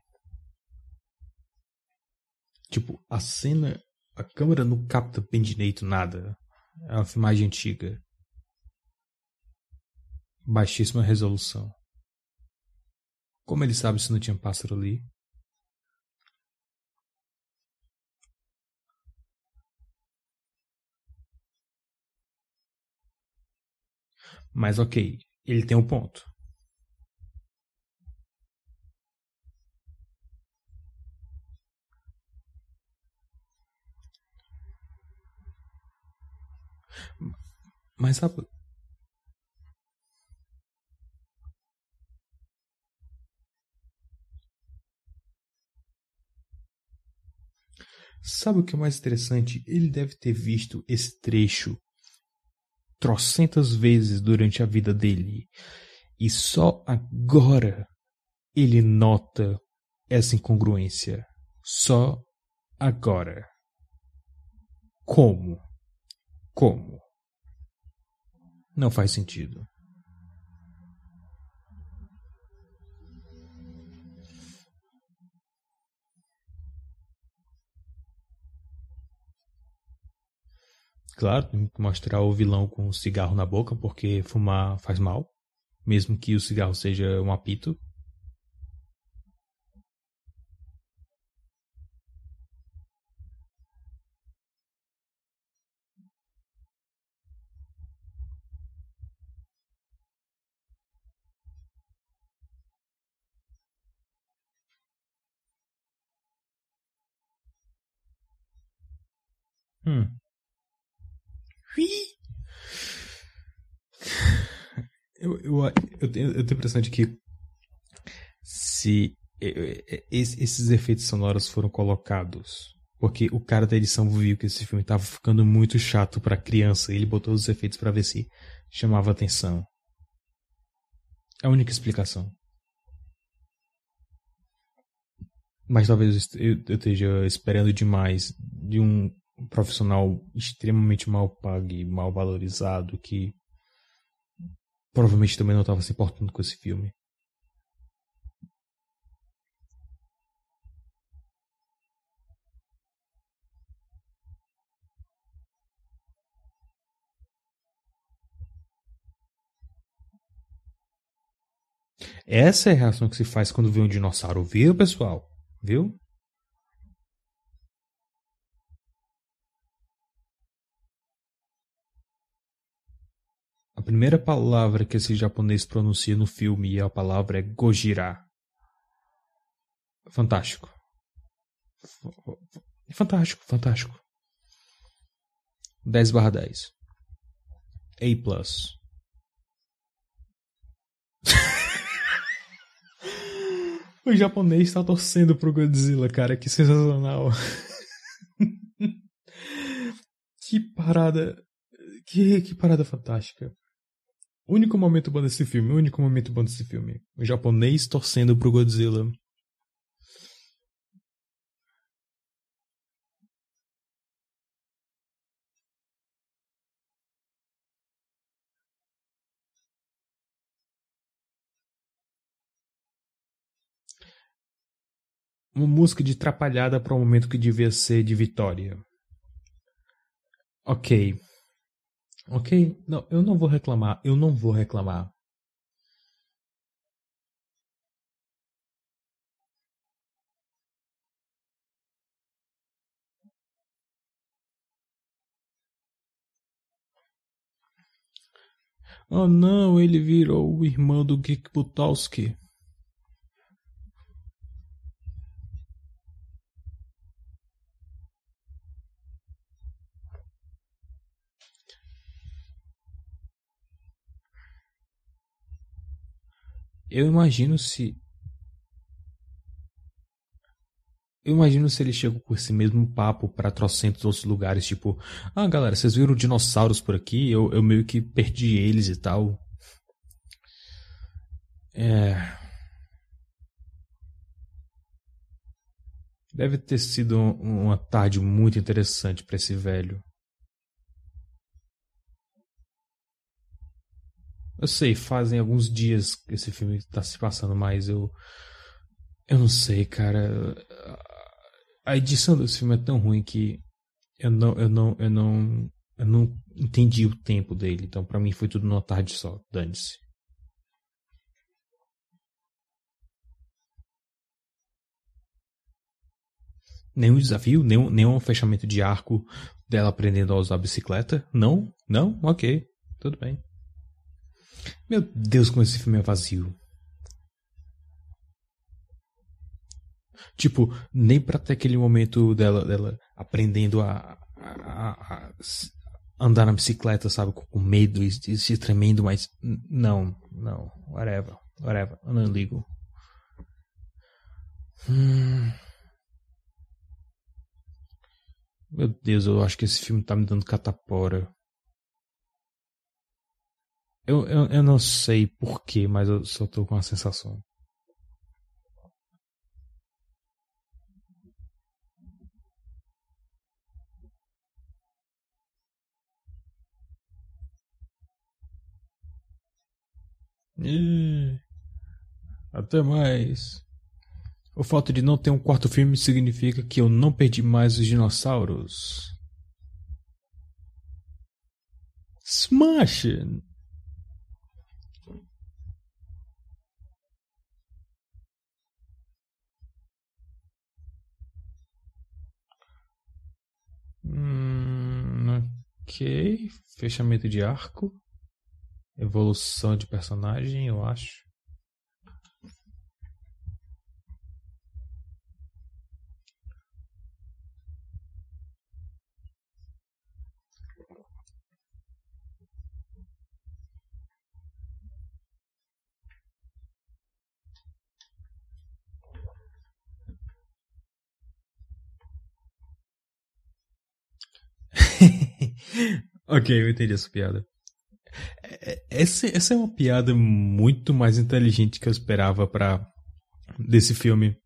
Tipo, a cena, a câmera não capta bem direito nada. É uma filmagem antiga. Baixíssima resolução. Como ele sabe se não tinha pássaro ali? Mas ok, ele tem um ponto. Mas sabe. Sabe o que é mais interessante? Ele deve ter visto esse trecho trocentas vezes durante a vida dele. E só agora ele nota essa incongruência. Só agora. Como? Como? Não faz sentido. Claro, tem que mostrar o vilão com um cigarro na boca, porque fumar faz mal, mesmo que o cigarro seja um apito. Hum. Eu, eu, eu, tenho, eu tenho a impressão de que se esses efeitos sonoros foram colocados porque o cara da edição viu que esse filme estava ficando muito chato para criança e ele botou os efeitos para ver se chamava atenção. É a única explicação. Mas talvez eu esteja esperando demais de um profissional extremamente mal pago e mal valorizado que provavelmente também não estava se importando com esse filme. Essa é a reação que se faz quando vê um dinossauro, viu, pessoal? Viu? Primeira palavra que esse japonês pronuncia no filme a palavra é Gojira. Fantástico. Fantástico, fantástico. 10 barra 10. A+. Plus. O japonês tá torcendo pro Godzilla, cara. Que sensacional. que parada. Que, que parada fantástica. Único momento bom desse filme, o único momento bom desse filme. O japonês torcendo pro Godzilla. uma música de trapalhada para um momento que devia ser de vitória. Ok. Ok? Não, eu não vou reclamar. Eu não vou reclamar. Oh não, ele virou o irmão do Geek Butowski. Eu imagino se. Eu imagino se ele chegou com esse mesmo papo para trocentos outros lugares, tipo, ah, galera, vocês viram dinossauros por aqui? Eu, eu meio que perdi eles e tal. É. Deve ter sido uma tarde muito interessante para esse velho. Eu sei, fazem alguns dias que esse filme está se passando, mas eu. Eu não sei, cara. A edição desse filme é tão ruim que eu não, eu não, eu não, eu não entendi o tempo dele. Então, para mim, foi tudo numa tarde só. Dane-se. Nenhum desafio, nenhum, nenhum fechamento de arco dela aprendendo a usar a bicicleta? Não? Não? Ok. Tudo bem. Meu Deus, como esse filme é vazio. Tipo, nem pra ter aquele momento dela, dela aprendendo a, a, a andar na bicicleta, sabe, com medo e, e se tremendo, mas não, não, whatever, whatever, eu não ligo. Hum. Meu Deus, eu acho que esse filme tá me dando catapora. Eu, eu, eu não sei porquê, mas eu só tô com a sensação. Até mais. O fato de não ter um quarto filme significa que eu não perdi mais os dinossauros. Smash! Hum, ok. Fechamento de arco. Evolução de personagem, eu acho. ok, eu entendi essa piada. É, é, essa, essa é uma piada muito mais inteligente que eu esperava para desse filme.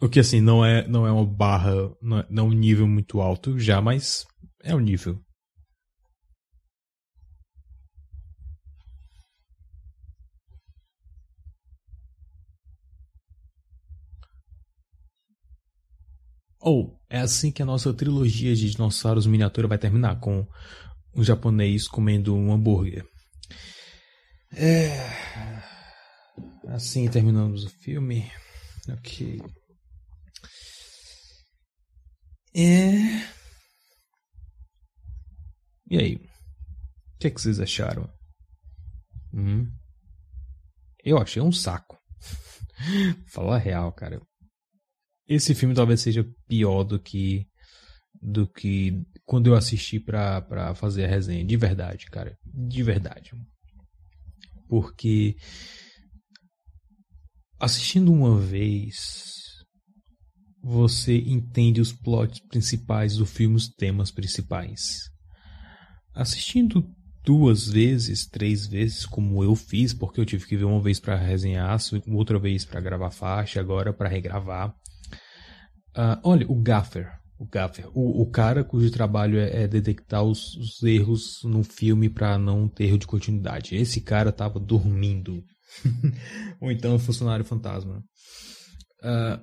O que assim, não é, não é uma barra, não é, não é um nível muito alto já, mas é um nível. Ou é assim que a nossa trilogia de dinossauros miniatura vai terminar, com um japonês comendo um hambúrguer. É. Assim terminamos o filme. Ok. É. E aí? O que, é que vocês acharam? Hum? Eu achei um saco. Falar real, cara esse filme talvez seja pior do que do que quando eu assisti pra, pra fazer a resenha. De verdade, cara. De verdade. Porque assistindo uma vez você entende os plots principais do filme, os temas principais. Assistindo duas vezes, três vezes, como eu fiz, porque eu tive que ver uma vez para resenhar, outra vez para gravar faixa, agora para regravar. Uh, olha, o gaffer. O gaffer. O, o cara cujo trabalho é, é detectar os, os, erros no filme para não ter erro de continuidade. Esse cara tava dormindo. Ou então um funcionário fantasma. Uh,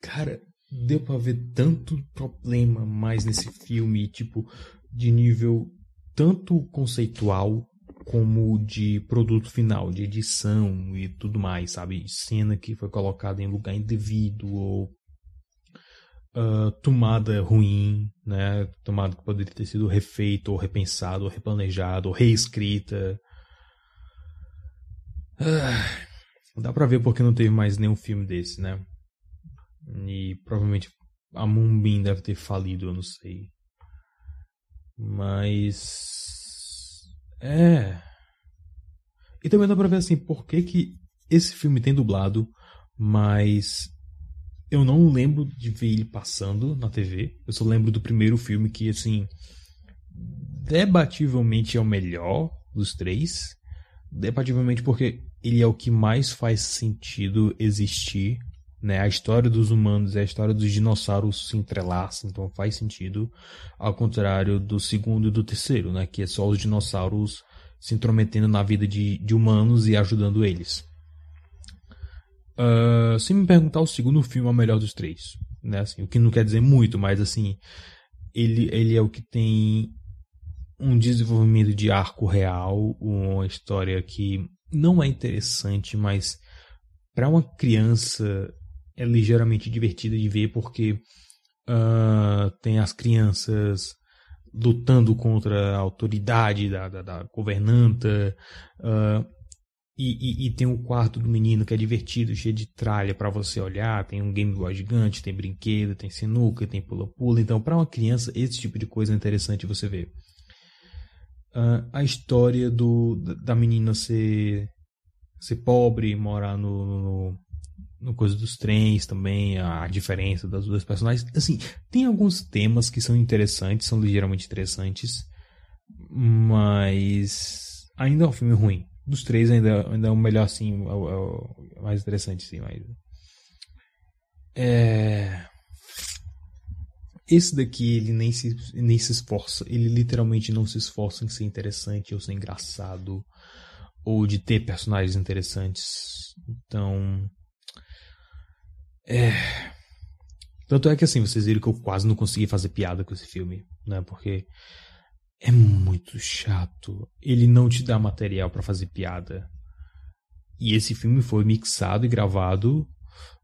cara, deu pra ver tanto problema mais nesse filme, tipo, de nível tanto conceitual como de produto final, de edição e tudo mais, sabe? Cena que foi colocada em lugar indevido ou uh, tomada ruim, né? Tomada que poderia ter sido refeito, ou repensado, ou replanejado, ou reescrita. Uh, dá pra ver porque não teve mais nenhum filme desse, né? E provavelmente a Moonbeam deve ter falido, eu não sei. Mas. É. E também dá pra ver assim, por que, que esse filme tem dublado, mas eu não lembro de ver ele passando na TV. Eu só lembro do primeiro filme que, assim, debativelmente é o melhor dos três. Debativelmente porque ele é o que mais faz sentido existir. Né? A história dos humanos e a história dos dinossauros se entrelaçam, então faz sentido. Ao contrário do segundo e do terceiro, né? que é só os dinossauros se intrometendo na vida de, de humanos e ajudando eles. Uh, se me perguntar, o segundo filme é o melhor dos três. Né? Assim, o que não quer dizer muito, mas assim, ele, ele é o que tem um desenvolvimento de arco real, uma história que não é interessante, mas para uma criança é ligeiramente divertida de ver porque uh, tem as crianças lutando contra a autoridade da, da, da governanta, uh, e, e, e, tem o quarto do menino que é divertido, cheio de tralha para você olhar. Tem um Game Boy gigante, tem brinquedo, tem sinuca, tem pula-pula. Então, para uma criança, esse tipo de coisa é interessante você ver. Uh, a história do, da menina ser, ser pobre, morar no, no, no coisa dos trens também, a diferença das duas personagens. Assim, tem alguns temas que são interessantes, são ligeiramente interessantes, mas ainda é um filme ruim dos três ainda, ainda é o melhor, assim, é o, é o mais interessante, sim, mas... É... Esse daqui, ele nem se, nem se esforça, ele literalmente não se esforça em ser interessante ou ser engraçado, ou de ter personagens interessantes. Então... É... Tanto é que assim, vocês viram que eu quase não consegui fazer piada com esse filme, né? Porque é muito chato. Ele não te dá material para fazer piada. E esse filme foi mixado e gravado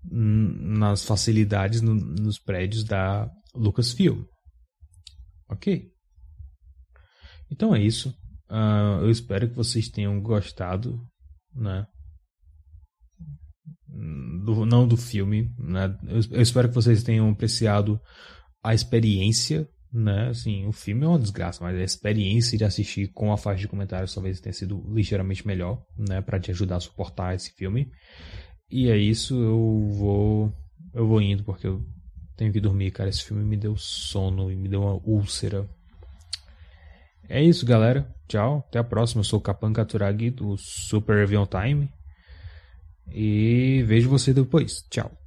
nas facilidades no, nos prédios da Lucasfilm. Ok. Então é isso. Uh, eu espero que vocês tenham gostado, né? Do, não do filme, né? Eu, eu espero que vocês tenham apreciado a experiência né, assim, o filme é uma desgraça, mas a experiência de assistir com a faixa de comentários talvez tenha sido ligeiramente melhor, né, para te ajudar a suportar esse filme. E é isso, eu vou eu vou indo porque eu tenho que dormir, cara, esse filme me deu sono e me deu uma úlcera. É isso, galera. Tchau, até a próxima. Eu sou o Capan Katuragi do Super Avion Time. E vejo você depois. Tchau.